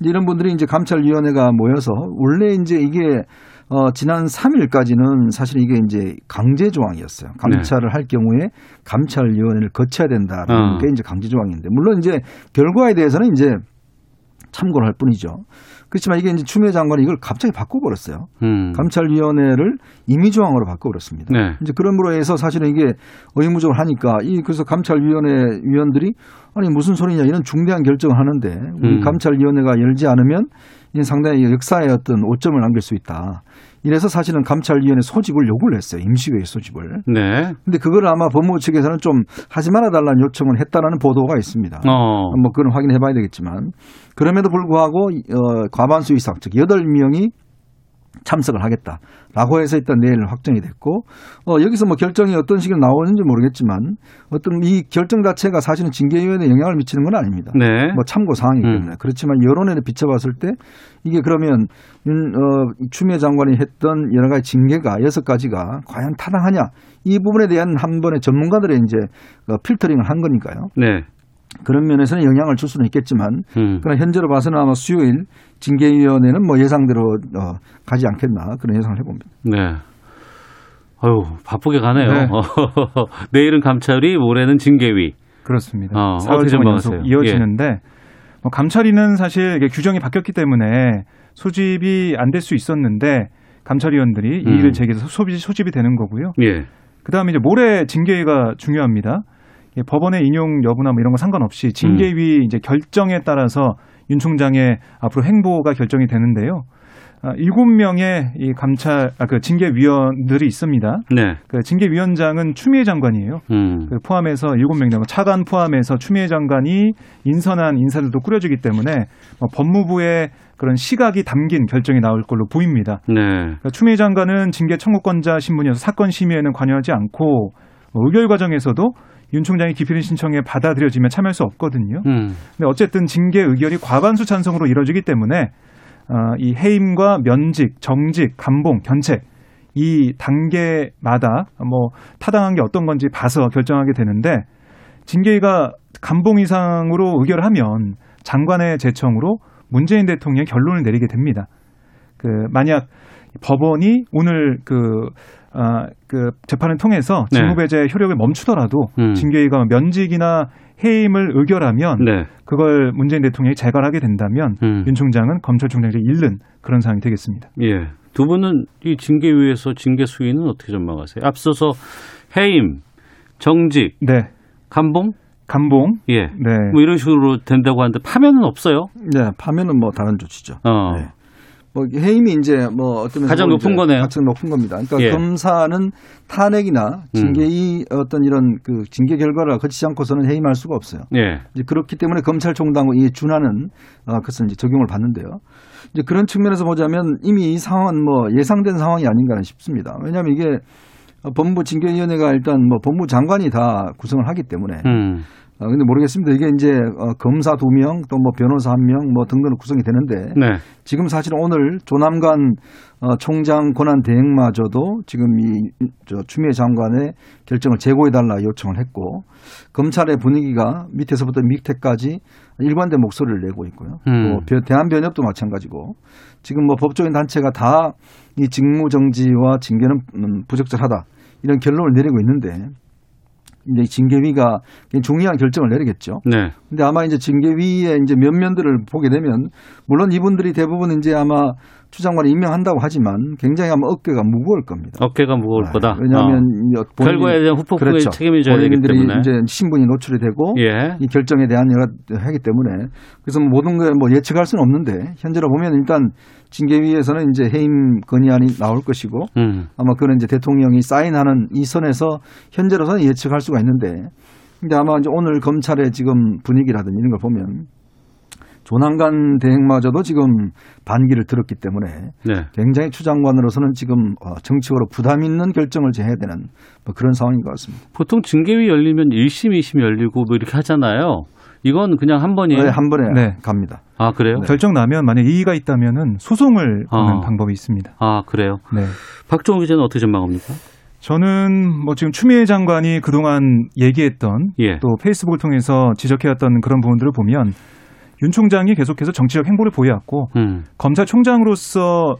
이런 분들이 이제 감찰위원회가 모여서 원래 이제 이게 어, 지난 3일까지는 사실 이게 이제 강제 조항이었어요. 감찰을 할 경우에 감찰위원회를 거쳐야 된다라는 어. 게 이제 강제 조항인데 물론 이제 결과에 대해서는 이제 참고를 할 뿐이죠. 그렇지만 이게 이제 추미애 장관이 이걸 갑자기 바꿔버렸어요. 음. 감찰위원회를 임의조항으로 바꿔버렸습니다. 네. 이제 그러므로 해서 사실은 이게 의무적으로 하니까 이 그래서 감찰위원회 위원들이 아니 무슨 소리냐 이런 중대한 결정을 하는데 우리 음. 감찰위원회가 열지 않으면 이는 상당히 역사의 어떤 오점을 남길 수 있다. 이래서 사실은 감찰위원회 소집을 요구를 했어요. 임시회의 소집을. 네. 근데 그걸 아마 법무부 측에서는 좀 하지 말아달라는 요청을 했다라는 보도가 있습니다. 어. 뭐 그건 확인해 봐야 되겠지만 그럼에도 불구하고 어, 과반수 이상 즉 8명이 참석을 하겠다라고 해서 일단 내일 확정이 됐고 어, 여기서 뭐 결정이 어떤 식으로 나오는지 모르겠지만 어떤 이 결정 자체가 사실은 징계위원회에 영향을 미치는 건 아닙니다. 네. 뭐 참고 사항이기 음. 때문에 그렇지만 여론에 비춰봤을 때 이게 그러면 윤, 어, 추미애 장관이 했던 여러 가지 징계가 여섯 가지가 과연 타당하냐 이 부분에 대한 한 번의 전문가들의 이제 어, 필터링을 한 거니까요. 네. 그런 면에서는 영향을 줄 수는 있겠지만 음. 그러나 현재로 봐서는 아마 수요일 징계위원회는 뭐 예상대로 어, 가지 않겠나 그런 예상을 해봅니다. 네. 아유, 바쁘게 가네요. 네. 내일은 감찰위, 모레는 징계위. 그렇습니다. 어, 4월 어떻게 동안 전망하세요? 연속 이어지는데 뭐 감찰위는 사실 이게 규정이 바뀌었기 때문에 소집이 안 될 수 있었는데 감찰위원들이 음. 이의를 제기해서 소집이 되는 거고요. 예. 그다음에 이제 모레 징계위가 중요합니다. 예, 법원의 인용 여부나 뭐 이런 거 상관없이 징계위 음. 이제 결정에 따라서 윤 총장의 앞으로 행보가 결정이 되는데요. 아, 일곱 명의 이 감찰 아, 그 징계위원들이 있습니다. 네. 그 징계위원장은 추미애 장관이에요. 음. 그 포함해서 일곱 명 정도 차관 포함해서 추미애 장관이 인선한 인사들도 꾸려지기 때문에 뭐 법무부의 그런 시각이 담긴 결정이 나올 걸로 보입니다. 네. 그러니까 추미애 장관은 징계 청구권자 신분이어서 사건 심의에는 관여하지 않고 뭐 의결 과정에서도 윤 총장이 기필인 신청에 받아들여지면 참여할 수 없거든요. 음. 근데 어쨌든 징계 의결이 과반수 찬성으로 이뤄지기 때문에 어, 이 해임과 면직, 정직, 감봉, 견책 이 단계마다 뭐 타당한 게 어떤 건지 봐서 결정하게 되는데 징계위가 감봉 이상으로 의결을 하면 장관의 제청으로 문재인 대통령이 결론을 내리게 됩니다. 그 만약 법원이 오늘 그, 아, 그 재판을 통해서 네. 직무배제 효력을 멈추더라도 음. 징계위가 면직이나 해임을 의결하면 네. 그걸 문재인 대통령이 재갈하게 된다면 음. 윤 총장은 검찰총장을 잃는 그런 상황이 되겠습니다. 예. 두 분은 이 징계위에서 징계 수위는 어떻게 전망하세요? 앞서서 해임, 정직, 네. 감봉? 감봉. 예. 네. 뭐 이런 식으로 된다고 하는데 파면은 없어요. 네, 파면은 뭐 다른 조치죠. 어. 네. 뭐 해임이 이제 뭐 어떤 가장 면에서 높은 거네요. 가장 높은 겁니다. 그러니까 예. 음. 검사는 탄핵이나 징계의 어떤 이런 그 징계 결과를 거치지 않고서는 해임할 수가 없어요. 예. 이제 그렇기 때문에 검찰총장과 이에 준하는 어, 그것은 이제 적용을 받는데요. 이제 그런 측면에서 보자면 이미 이 상황은 뭐 예상된 상황이 아닌가 싶습니다. 왜냐하면 이게 어, 법무부 징계위원회가 일단 뭐 법무부 장관이 다 구성을 하기 때문에 음. 어, 근데 모르겠습니다. 이게 이제 어, 검사 두 명, 또 뭐 변호사 한 명, 뭐 등등으로 구성이 되는데 네. 지금 사실은 오늘 조남관 어, 총장 권한 대행마저도 지금 이 저 추미애 장관의 결정을 재고해 달라 요청을 했고 검찰의 분위기가 밑에서부터 밑에까지 일관된 목소리를 내고 있고요. 음. 또 변- 대한변협도 마찬가지고 지금 뭐 법조인 단체가 다 이 직무 정지와 징계는 음, 부적절하다 이런 결론을 내리고 있는데 이제 징계위가 중요한 결정을 내리겠죠. 네. 근데 아마 이제 징계위의 이제 면면들을 보게 되면 물론 이분들이 대부분 이제 아마 추장관을 임명한다고 하지만 굉장히 아마 어깨가 무거울 겁니다. 어깨가 무거울 네, 거다. 왜냐하면 어. 결과에 대한 후폭풍에 책임을 져야 되기 때문에. 이제 신분이 노출이 되고 예. 이 결정에 대한 여러 하기 때문에 그래서 모든 걸 뭐 예측할 수는 없는데 현재로 보면 일단 징계위에서는 이제 해임 건의안이 나올 것이고 음. 아마 그는 이제 대통령이 사인하는 이 선에서 현재로서는 예측할 수가 있는데 근데 아마 이제 오늘 검찰의 지금 분위기라든지 이런 걸 보면 조난간 대행마저도 지금 반기를 들었기 때문에 네. 굉장히 추장관으로서는 지금 어, 정치적으로 부담 있는 결정을 해야 되는 뭐 그런 상황인 것 같습니다. 보통 징계위 열리면 1심, 2심 열리고 뭐 이렇게 하잖아요. 이건 그냥 한 번이에요. 네, 한 번에 네. 갑니다. 아, 그래요? 결정 나면 만약 이의가 있다면은 소송을 거는 어. 방법이 있습니다. 아, 그래요? 네. 박종호 기자는 어떻게 전망합니까? 저는 뭐 지금 추미애 장관이 그동안 얘기했던 예. 또 페이스북을 통해서 지적해왔던 그런 부분들을 보면 윤 총장이 계속해서 정치적 행보를 보여왔고 음. 검찰총장으로서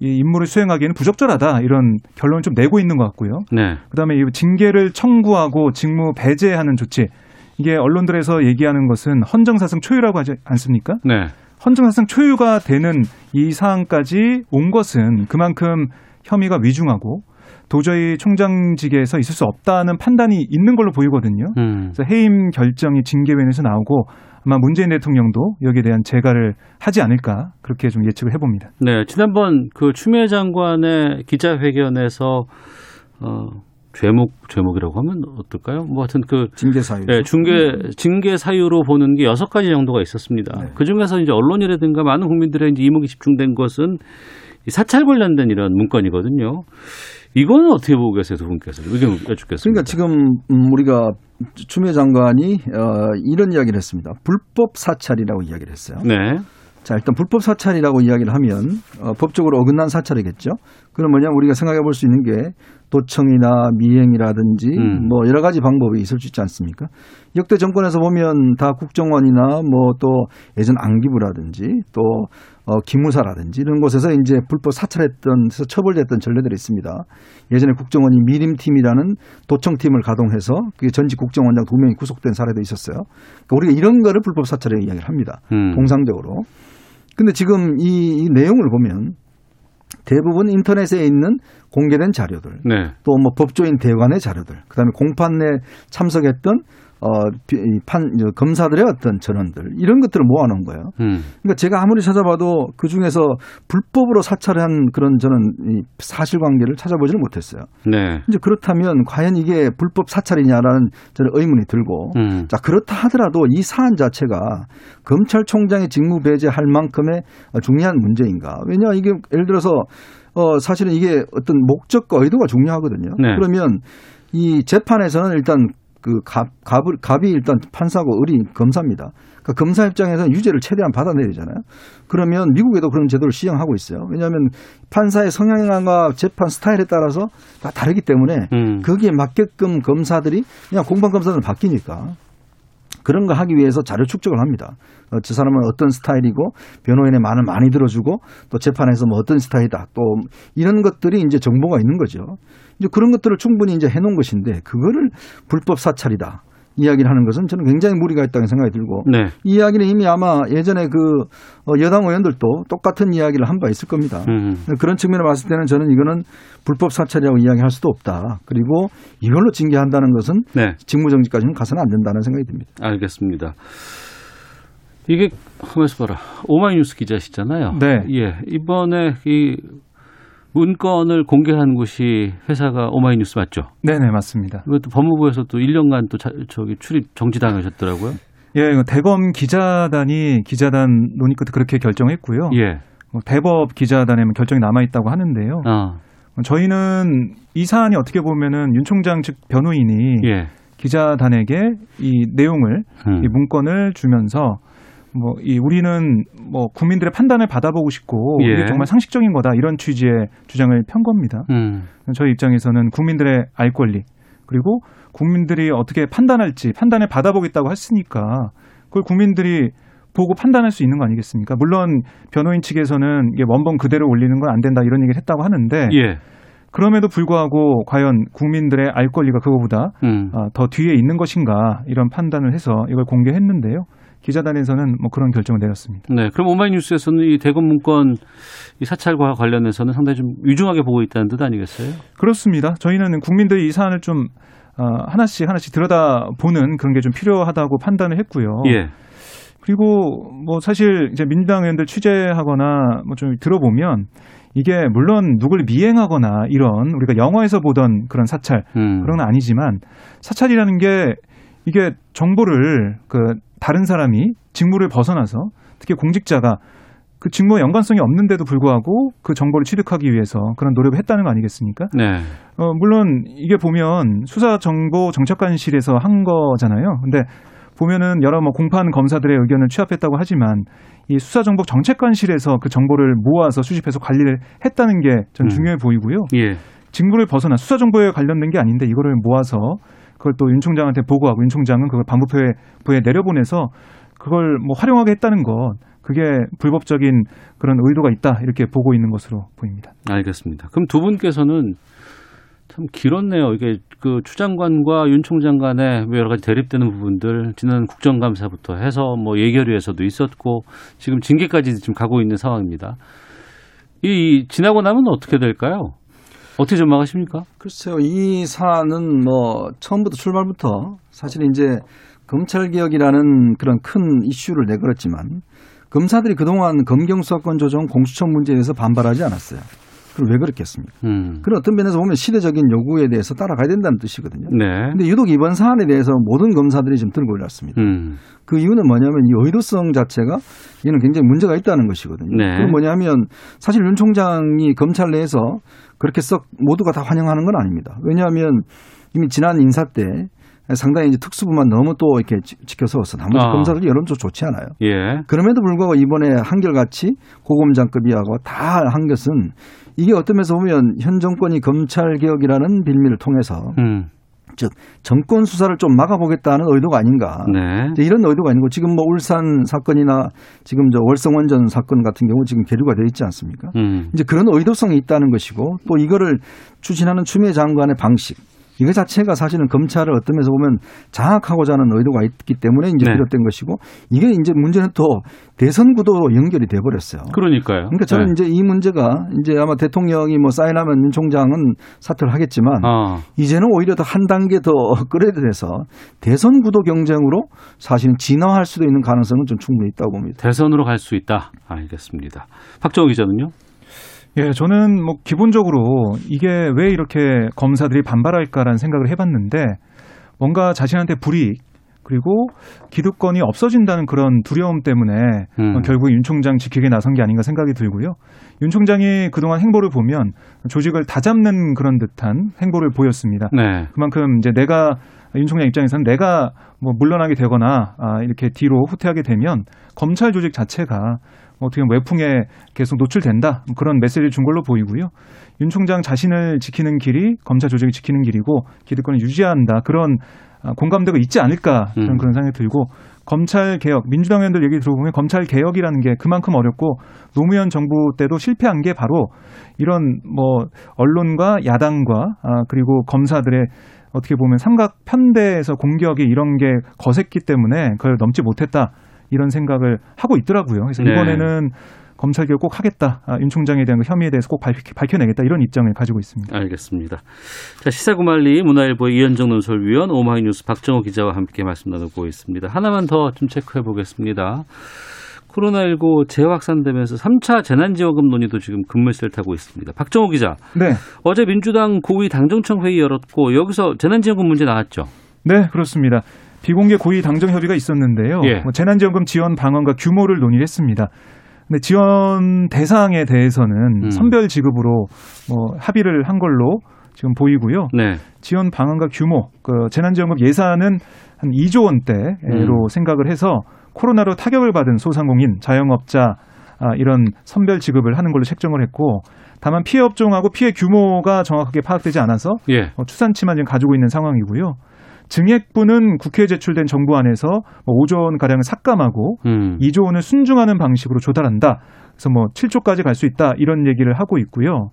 이 임무를 수행하기에는 부적절하다 이런 결론을 좀 내고 있는 것 같고요. 네. 그다음에 이 징계를 청구하고 직무 배제하는 조치 이게 언론들에서 얘기하는 것은 헌정사상 초유라고 하지 않습니까? 네. 헌정사상 초유가 되는 이 사안까지 온 것은 그만큼 혐의가 위중하고 도저히 총장직에서 있을 수 없다는 판단이 있는 걸로 보이거든요. 음. 그래서 해임 결정이 징계위원회에서 나오고 아마 문재인 대통령도 여기에 대한 재가를 하지 않을까 그렇게 좀 예측을 해봅니다. 네. 지난번 그 추미애 장관의 기자회견에서 어 죄목 죄목이라고 하면 어떨까요? 뭐 하여튼 그 징계 사유. 네, 중계 징계 사유로 보는 게 여섯 가지 정도가 있었습니다. 네. 그 중에서 이제 언론이라든가 많은 국민들의 이제 이목이 집중된 것은 이 사찰 관련된 이런 문건이거든요. 이거는 어떻게 보고 계세요, 두 분께서? 의견 여쭙겠습니다. 그러니까 지금 음, 우리가 추미애 장관이 어, 이런 이야기를 했습니다. 불법 사찰이라고 이야기를 했어요. 네. 자, 일단 불법 사찰이라고 이야기를 하면 어, 법적으로 어긋난 사찰이겠죠. 그럼 뭐냐 우리가 생각해 볼 수 있는 게 도청이나 미행이라든지 음. 뭐 여러 가지 방법이 있을 수 있지 않습니까? 역대 정권에서 보면 다 국정원이나 뭐 또 예전 안기부라든지 또 어, 기무사라든지 이런 곳에서 이제 불법 사찰했던 처벌됐던 전례들이 있습니다. 예전에 국정원이 미림팀이라는 도청팀을 가동해서 그 전직 국정원장 두 명이 구속된 사례도 있었어요. 그러니까 우리가 이런 거를 불법 사찰이라고 이야기를 합니다. 음. 통상적으로. 근데 지금 이, 이 내용을 보면 대부분 인터넷에 있는 공개된 자료들, 네. 또뭐 법조인 대관의 자료들, 그다음에 공판에 참석했던 어, 판, 저, 검사들의 어떤 전원들, 이런 것들을 모아놓은 거예요. 음. 그러니까 제가 아무리 찾아봐도 그 중에서 불법으로 사찰한 그런 저는 이 사실관계를 찾아보지는 못했어요. 네. 이제 그렇다면 과연 이게 불법 사찰이냐라는 저는 의문이 들고 음. 자 그렇다 하더라도 이 사안 자체가 검찰총장의 직무 배제할 만큼의 중요한 문제인가? 왜냐 이게 예를 들어서 어 사실은 이게 어떤 목적과 의도가 중요하거든요. 네. 그러면 이 재판에서는 일단 그 갑, 갑을, 갑이 일단 판사고 을이 검사입니다. 그러니까 검사 입장에서는 유죄를 최대한 받아내리잖아요. 그러면 미국에도 그런 제도를 시행하고 있어요. 왜냐하면 판사의 성향과 재판 스타일에 따라서 다 다르기 때문에 음. 거기에 맞게끔 검사들이 그냥 공판 검사들은 바뀌니까 그런 거 하기 위해서 자료 축적을 합니다. 어, 저 사람은 어떤 스타일이고 변호인의 말을 많이 들어주고 또 재판에서 뭐 어떤 스타일이다 또 이런 것들이 이제 정보가 있는 거죠. 이제 그런 것들을 충분히 이제 해놓은 것인데 그거를 불법 사찰이다. 이야기를 하는 것은 저는 굉장히 무리가 있다는 생각이 들고 네. 이 이야기는 이미 아마 예전에 그 어, 여당 의원들도 똑같은 이야기를 한 바 있을 겁니다. 음. 그런 측면을 봤을 때는 저는 이거는 불법 사찰이라고 이야기할 수도 없다. 그리고 이걸로 징계한다는 것은 네. 직무정지까지는 가서는 안 된다는 생각이 듭니다. 알겠습니다. 이게 가만있어 봐라. 오마이뉴스 기자시잖아요. 네. 예. 이번에 이 문건을 공개한 곳이 회사가 오마이뉴스 맞죠? 네네 맞습니다. 이것도 법무부에서 또 1년간 또 자- 저기 출입 정지당하셨더라고요. 예, 대검 기자단이 기자단 논의 끝에 그렇게 결정했고요. 예. 뭐 대법 기자단에는 결정이 남아 있다고 하는데요. 아. 저희는 이 사안이 어떻게 보면은 윤 총장 측 변호인이 예. 기자단에게 이 내용을 음. 이 문건을 주면서 뭐 이 우리는 뭐 국민들의 판단을 받아보고 싶고 예. 이게 정말 상식적인 거다 이런 취지의 주장을 편 겁니다. 음. 저희 입장에서는 국민들의 알 권리 그리고 국민들이 어떻게 판단할지 판단을 받아보겠다고 했으니까 그걸 국민들이 보고 판단할 수 있는 거 아니겠습니까? 물론 변호인 측에서는 이게 원본 그대로 올리는 건 안 된다 이런 얘기를 했다고 하는데 예. 그럼에도 불구하고 과연 국민들의 알 권리가 그거보다 음. 어, 더 뒤에 있는 것인가 이런 판단을 해서 이걸 공개했는데요. 기자단에서는 뭐 그런 결정을 내렸습니다. 네. 그럼 오마이뉴스에서는 이 대검 문건 이 사찰과 관련해서는 상당히 좀 유중하게 보고 있다는 뜻 아니겠어요? 그렇습니다. 저희는 국민들이 이 사안을 좀 어, 하나씩 하나씩 들여다보는 그런 게 좀 필요하다고 판단을 했고요. 예. 그리고 뭐 사실 이제 민주당 의원들 취재하거나 뭐 좀 들어보면 이게 물론 누굴 미행하거나 이런 우리가 영화에서 보던 그런 사찰 음. 그런 건 아니지만 사찰이라는 게 이게 정보를 그 다른 사람이 직무를 벗어나서 특히 공직자가 그 직무에 연관성이 없는데도 불구하고 그 정보를 취득하기 위해서 그런 노력을 했다는 거 아니겠습니까? 네. 어, 물론 이게 보면 수사 정보 정책관실에서 한 거잖아요. 근데 보면은 여러 뭐 공판 검사들의 의견을 취합했다고 하지만 이 수사정보 정책관실에서 그 정보를 모아서 수집해서 관리를 했다는 게전 음. 중요해 보이고요. 예. 직무를 벗어나 수사정보에 관련된 게 아닌데 이거를 모아서 그걸 또 윤 총장한테 보고하고 윤 총장은 그걸 반부패 부에 내려보내서 그걸 뭐 활용하게 했다는 것 그게 불법적인 그런 의도가 있다 이렇게 보고 있는 것으로 보입니다. 알겠습니다. 그럼 두 분께서는 참 길었네요. 이게 그 추 장관과 윤 총장 간에 여러 가지 대립되는 부분들 지난 국정감사부터 해서 뭐 예결위에서도 있었고 지금 징계까지 지금 가고 있는 상황입니다. 이 지나고 나면 어떻게 될까요? 어떻게 전망하십니까? 글쎄요, 이 사안은 뭐 처음부터 출발부터 사실 이제 검찰 개혁이라는 그런 큰 이슈를 내걸었지만 검사들이 그동안 검경 수사권 조정 공수처 문제에 대해서 반발하지 않았어요. 그럼 왜 그렇겠습니까? 음. 그런 어떤 면에서 보면 시대적인 요구에 대해서 따라가야 된다는 뜻이거든요. 네. 근데 유독 이번 사안에 대해서 모든 검사들이 지금 들고 올랐습니다. 음. 그 이유는 뭐냐면 이 의도성 자체가 이는 굉장히 문제가 있다는 것이거든요. 네. 그건 뭐냐면 사실 윤 총장이 검찰 내에서 그렇게 썩 모두가 다 환영하는 건 아닙니다. 왜냐하면 이미 지난 인사 때 상당히 이제 특수부만 너무 또 이렇게 지- 지켜서서 나머지 아. 검사들이 여론조 좋지 않아요. 예. 그럼에도 불구하고 이번에 한결같이 고검장급이하고 다 한 것은 이게 어떤 면에서 보면 현 정권이 검찰 개혁이라는 빌미를 통해서 음. 즉 정권 수사를 좀 막아보겠다는 의도가 아닌가. 네. 이런 의도가 아니고 지금 뭐 울산 사건이나 지금 저 월성원전 사건 같은 경우 지금 계류가 되어 있지 않습니까? 음. 이제 그런 의도성이 있다는 것이고 또 이거를 추진하는 추미애 장관의 방식 이거 자체가 사실은 검찰을 어떤 면에서 보면 장악하고자 하는 의도가 있기 때문에 이제 네. 비롯된 것이고 이게 이제 문제는 또 대선 구도로 연결이 돼 버렸어요. 그러니까요. 그러니까 저는 네. 이제 이 문제가 이제 아마 대통령이 뭐 사인하면 윤 총장은 사퇴를 하겠지만 아. 이제는 오히려 더 한 단계 더 끌어들여서 대선 구도 경쟁으로 사실은 진화할 수도 있는 가능성은 좀 충분히 있다고 봅니다. 대선으로 갈 수 있다. 알겠습니다. 박정호 기자는요? 예, 저는 뭐 기본적으로 이게 왜 이렇게 검사들이 반발할까라는 생각을 해봤는데 뭔가 자신한테 불이익 그리고 기득권이 없어진다는 그런 두려움 때문에 음. 어, 결국 윤 총장 지키게 나선 게 아닌가 생각이 들고요. 윤 총장이 그동안 행보를 보면 조직을 다 잡는 그런 듯한 행보를 보였습니다. 네. 그만큼 이제 내가 윤 총장 입장에서는 내가 뭐 물러나게 되거나 아, 이렇게 뒤로 후퇴하게 되면 검찰 조직 자체가 어떻게 보면 외풍에 계속 노출된다 뭐 그런 메시지를 준 걸로 보이고요. 윤 총장 자신을 지키는 길이 검찰 조직을 지키는 길이고 기득권을 유지한다 그런 아, 공감대가 있지 않을까 저는 음. 그런 생각이 들고 검찰 개혁 민주당 의원들 얘기 들어보면 검찰 개혁이라는 게 그만큼 어렵고 노무현 정부 때도 실패한 게 바로 이런 뭐 언론과 야당과 아, 그리고 검사들의 어떻게 보면 삼각 편대에서 공격이 이런 게 거셌기 때문에 그걸 넘지 못했다 이런 생각을 하고 있더라고요. 그래서 네. 이번에는 검찰 개혁 꼭 하겠다. 아, 윤 총장에 대한 그 혐의에 대해서 꼭 밝히, 밝혀내겠다 이런 입장을 가지고 있습니다. 알겠습니다. 자, 시사구말리 문화일보의 이현정 논설위원 오마이뉴스 박정호 기자와 함께 말씀 나누고 있습니다. 하나만 더 좀 체크해 보겠습니다. 코로나19 재확산되면서 3차 재난지원금 논의도 지금 급물세를 타고 있습니다. 박정호 기자. 네. 어제 민주당 고위 당정청 회의 열었고 여기서 재난지원금 문제 나왔죠. 네, 그렇습니다. 비공개 고위 당정 협의가 있었는데요. 예. 뭐 재난지원금 지원 방안과 규모를 논의를 했습니다. 근데 지원 대상에 대해서는 음. 선별 지급으로 뭐 합의를 한 걸로 지금 보이고요. 네. 지원 방안과 규모, 그 재난지원금 예산은 한 2조 원대로 음. 생각을 해서 코로나로 타격을 받은 소상공인, 자영업자 아, 이런 선별 지급을 하는 걸로 책정을 했고 다만 피해 업종하고 피해 규모가 정확하게 파악되지 않아서 예. 어, 추산치만 지금 가지고 있는 상황이고요. 증액분은 국회에 제출된 정부안에서 뭐 5조 원 가량을 삭감하고 음. 2조 원을 순중하는 방식으로 조달한다. 그래서 뭐 7조까지 갈 수 있다 이런 얘기를 하고 있고요.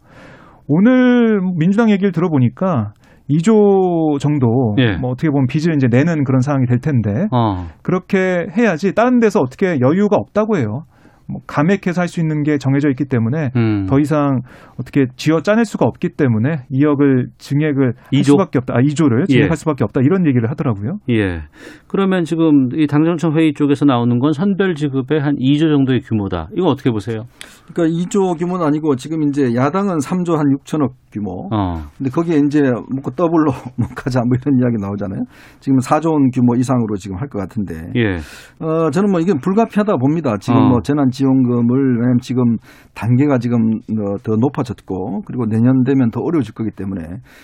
오늘 민주당 얘기를 들어보니까 2조 정도 예. 뭐 어떻게 보면 빚을 이제 내는 그런 상황이 될 텐데 어. 그렇게 해야지 다른 데서 어떻게 여유가 없다고 해요. 뭐 감액해서 할 수 있는 게 정해져 있기 때문에 음. 더 이상 어떻게 쥐어 짜낼 수가 없기 때문에 2억을 증액을 할 이조? 수밖에 없다. 아, 2조를 예. 증액할 수밖에 없다. 이런 얘기를 하더라고요. 예. 그러면 지금 이 당정청 회의 쪽에서 나오는 건 선별 지급의 한 2조 정도의 규모다. 이거 어떻게 보세요? 그러니까 2조 규모는 아니고 지금 이제 야당은 3조 한 6천억 규모. 어. 근데 거기에 이제 뭐 더블로 뭐 가자 뭐 이런 이야기 나오잖아요. 지금 4조 원 규모 이상으로 지금 할 것 같은데. 예. 어, 저는 뭐 이건 불가피하다 봅니다. 지금 어. 뭐 재난 지 원금을 왜냐하면 지금 단계가 지금 어, 더 높아졌고 그리고 내년 되면 더 어려워질 거기 때문에.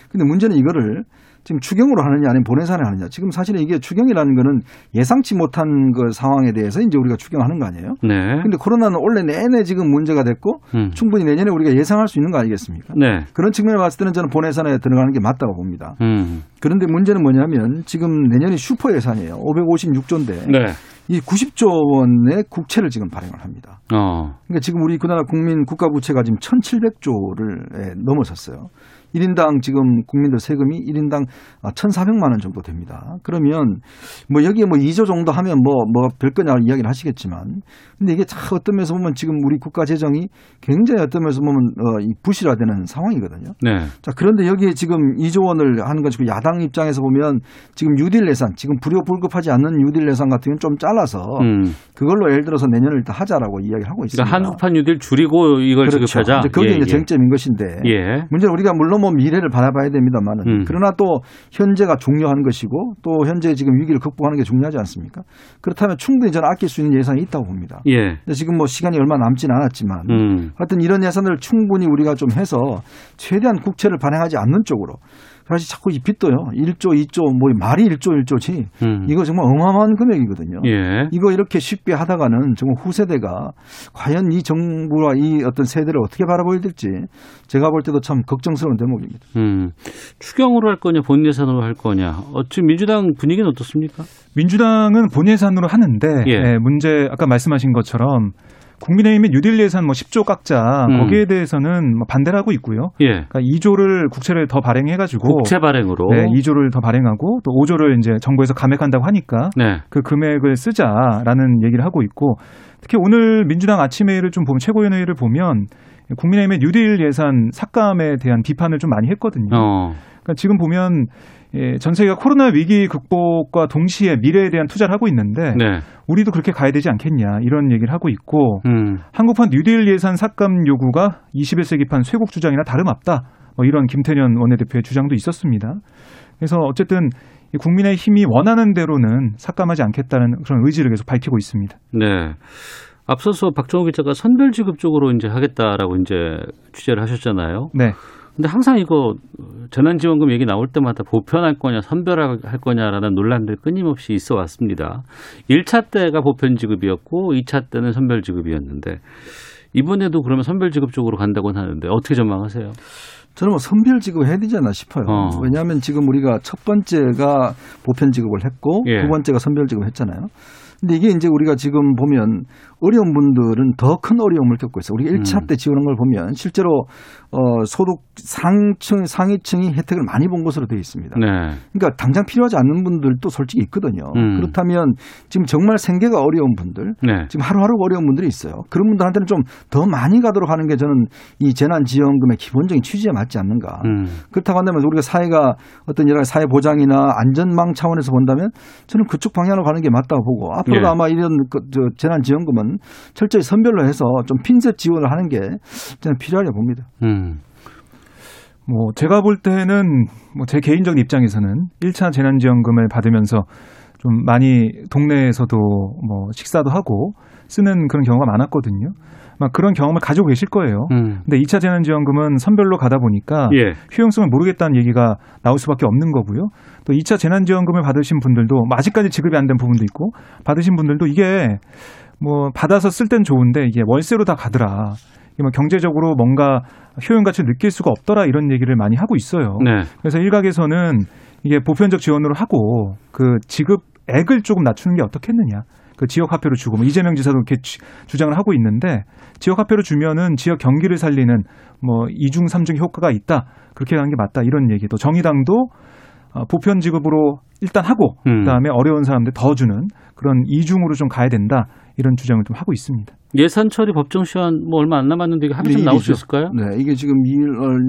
근데 문제는 이거를 지금 추경으로 하느냐 아니면 본예산을 하느냐. 지금 사실은 이게 추경이라는 거는 예상치 못한 그 상황에 대해서 이제 우리가 추경하는 거 아니에요? 네. 근데 코로나는 원래 내내 지금 문제가 됐고 음. 충분히 내년에 우리가 예상할 수 있는 거 아니겠습니까? 네. 그런 측면을 봤을 때는 저는 본예산에 들어가는 게 맞다고 봅니다. 음. 그런데 문제는 뭐냐면 지금 내년이 슈퍼 예산이에요. 556조인데 네. 이 90조 원의 국채를 지금 발행을 합니다. 어. 그러니까 지금 우리 그 나라 국민 국가 부채가 지금 1,700조를 넘어섰어요. 1인당 지금 국민들 세금이 1인당 1,400만 원 정도 됩니다. 그러면 뭐 여기에 뭐 2조 정도 하면 뭐뭐 별거냐 이야기를 하시겠지만 근데 이게 참 어떤 면에서 보면 지금 우리 국가 재정이 굉장히 어떤 면에서 보면 어, 이 부실화되는 상황이거든요. 네. 자, 그런데 여기에 지금 2조 원을 하는 것이고 야당 입장에서 보면 지금 뉴딜 예산, 지금 불효불급하지 않는 뉴딜 예산 같은 경우는 좀 잘라서 음. 그걸로 예를 들어서 내년을 일단 하자라고 이야기를 하고 있습니다. 그러니까 한국판 뉴딜 줄이고 이걸 그렇죠. 지급하자. 그게 예, 이제 예. 쟁점인 것인데 예. 문제는 우리가 물론 뭐 미래를 바라봐야 됩니다만은 음. 그러나 또 현재가 중요한 것이고 또 현재 지금 위기를 극복하는 게 중요하지 않습니까? 그렇다면 충분히 저는 아낄 수 있는 예산이 있다고 봅니다. 예. 근데 지금 뭐 시간이 얼마 남진 않았지만 음. 하여튼 이런 예산을 충분히 우리가 좀 해서 최대한 국채를 발행하지 않는 쪽으로 사실 자꾸 이 빚도요 1조 2조 뭐 말이 1조 1조지 음. 이거 정말 어마어마한 금액이거든요. 예. 이거 이렇게 쉽게 하다가는 정말 후세대가 과연 이 정부와 이 어떤 세대를 어떻게 바라보야 될지 제가 볼 때도 참 걱정스러운 대목입니다. 음. 추경으로 할 거냐 본 예산으로 할 거냐. 어, 지금 민주당 분위기는 어떻습니까? 민주당은 본 예산으로 하는데 예. 예, 문제 아까 말씀하신 것처럼 국민의힘의 뉴딜 예산 뭐 10조 깎자 음. 거기에 대해서는 뭐 반대를 하고 있고요. 예. 그러니까 2조를 국채를 더 발행해가지고 국채 발행으로. 네, 2조를 더 발행하고 또 5조를 이제 정부에서 감액한다고 하니까 네. 그 금액을 쓰자라는 얘기를 하고 있고 특히 오늘 민주당 아침 회의를 좀 보면 최고위원회의를 보면 국민의힘의 뉴딜 예산 삭감에 대한 비판을 좀 많이 했거든요. 어. 그러니까 지금 보면 예, 전 세계가 코로나 위기 극복과 동시에 미래에 대한 투자를 하고 있는데 네. 우리도 그렇게 가야 되지 않겠냐 이런 얘기를 하고 있고 음. 한국판 뉴딜 예산 삭감 요구가 21세기판 쇄국 주장이나 다름없다. 뭐 이런 김태년 원내대표의 주장도 있었습니다. 그래서 어쨌든 이 국민의 힘이 원하는 대로는 삭감하지 않겠다는 그런 의지를 계속 밝히고 있습니다. 네. 앞서서 박정호 기자가 선별 지급 쪽으로 이제 하겠다라고 이제 취재를 하셨잖아요. 네. 근데 항상 이거 재난지원금 얘기 나올 때마다 보편할 거냐 선별할 거냐라는 논란들 끊임없이 있어 왔습니다. 1차 때가 보편 지급이었고 2차 때는 선별 지급이었는데 이번에도 그러면 선별 지급 쪽으로 간다고는 하는데 어떻게 전망하세요? 저는 뭐 선별 지급을 해야 되지 않나 싶어요. 어. 왜냐하면 지금 우리가 첫 번째가 보편 지급을 했고 예. 두 번째가 선별 지급을 했잖아요. 근데 이게 이제 우리가 지금 보면 어려운 분들은 더 큰 어려움을 겪고 있어요. 우리가 1차 음. 때 지원한 걸 보면 실제로 어 소득 상층 상위층이 혜택을 많이 본 것으로 되어 있습니다. 네. 그러니까 당장 필요하지 않는 분들도 솔직히 있거든요. 음. 그렇다면 지금 정말 생계가 어려운 분들, 네. 지금 하루하루 어려운 분들이 있어요. 그런 분들한테는 좀 더 많이 가도록 하는 게 저는 이 재난지원금의 기본적인 취지에 맞지 않는가. 음. 그렇다고 한다면 우리가 사회가 어떤 여러 가지 사회 보장이나 안전망 차원에서 본다면 저는 그쪽 방향으로 가는 게 맞다고 보고 앞으로도 예. 아마 이런 그, 저 재난지원금은 철저히 선별로 해서 좀 핀셋 지원을 하는 게 저는 필요하려 봅니다. 음. 뭐 제가 볼 때는 뭐 제 개인적인 입장에서는 1차 재난지원금을 받으면서 좀 많이 동네에서도 뭐 식사도 하고 쓰는 그런 경우가 많았거든요. 막 그런 경험을 가지고 계실 거예요. 음. 근데 2차 재난지원금은 선별로 가다 보니까 예. 효용성을 모르겠다는 얘기가 나올 수밖에 없는 거고요. 또 2차 재난지원금을 받으신 분들도 뭐 아직까지 지급이 안 된 부분도 있고 받으신 분들도 이게 뭐 받아서 쓸 땐 좋은데 이게 월세로 다 가더라. 뭐 경제적으로 뭔가 효용 가치를 느낄 수가 없더라 이런 얘기를 많이 하고 있어요. 네. 그래서 일각에서는 이게 보편적 지원으로 하고 그 지급액을 조금 낮추는 게 어떻겠느냐. 그 지역 화폐로 주고 뭐 이재명 지사도 이렇게 주- 주장을 하고 있는데 지역 화폐로 주면은 지역 경기를 살리는 뭐 이중 삼중 효과가 있다 그렇게 하는 게 맞다 이런 얘기 또 정의당도 어, 보편 지급으로 일단 하고 음. 그다음에 어려운 사람들 더 주는 그런 이중으로 좀 가야 된다 이런 주장을 좀 하고 있습니다. 예산 처리 법정 시한 뭐 얼마 안 남았는데 이게 하루 좀 나올 수. 있을까요? 네, 이게 지금 일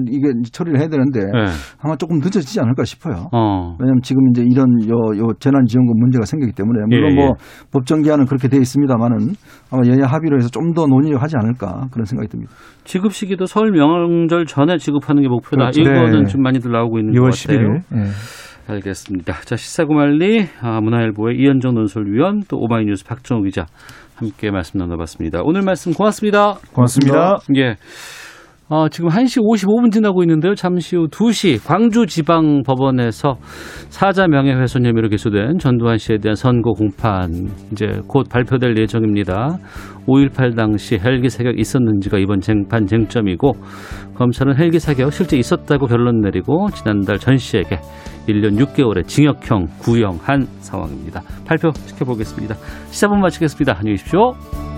이게 처리를 해야 되는데 네. 아마 조금 늦어지지 않을까 싶어요. 어. 왜냐하면 지금 이제 이런 요, 요 재난지원금 문제가 생기기 때문에 물론 예, 뭐 예. 법정 기한은 그렇게 돼 있습니다만은 아마 여야 합의로 해서 좀 더 논의를 하지 않을까 그런 생각이 듭니다. 지급 시기도 설 명절 전에 지급하는 게 목표다. 그렇죠. 이거는 네. 좀 많이들 나오고 있는 6월 것 같아요. 11일. 예. 알겠습니다. 자, 시사구말리 아, 문화일보의 이현정 논설위원 또 오마이뉴스 박정우 기자 함께 말씀 나눠봤습니다. 오늘 말씀 고맙습니다. 고맙습니다. 예. 어, 지금 1시 55분 지나고 있는데요. 잠시 후 2시 광주지방법원에서 사자 명예훼손 혐의로 기소된 전두환 씨에 대한 선고 공판 이제 곧 발표될 예정입니다. 5.18 당시 헬기 사격 있었는지가 이번 쟁판 쟁점이고 검찰은 헬기 사격 실제 있었다고 결론 내리고 지난달 전 씨에게 1년 6개월의 징역형 구형한 상황입니다. 발표 지켜보겠습니다. 시사본 마치겠습니다. 안녕히 계십시오.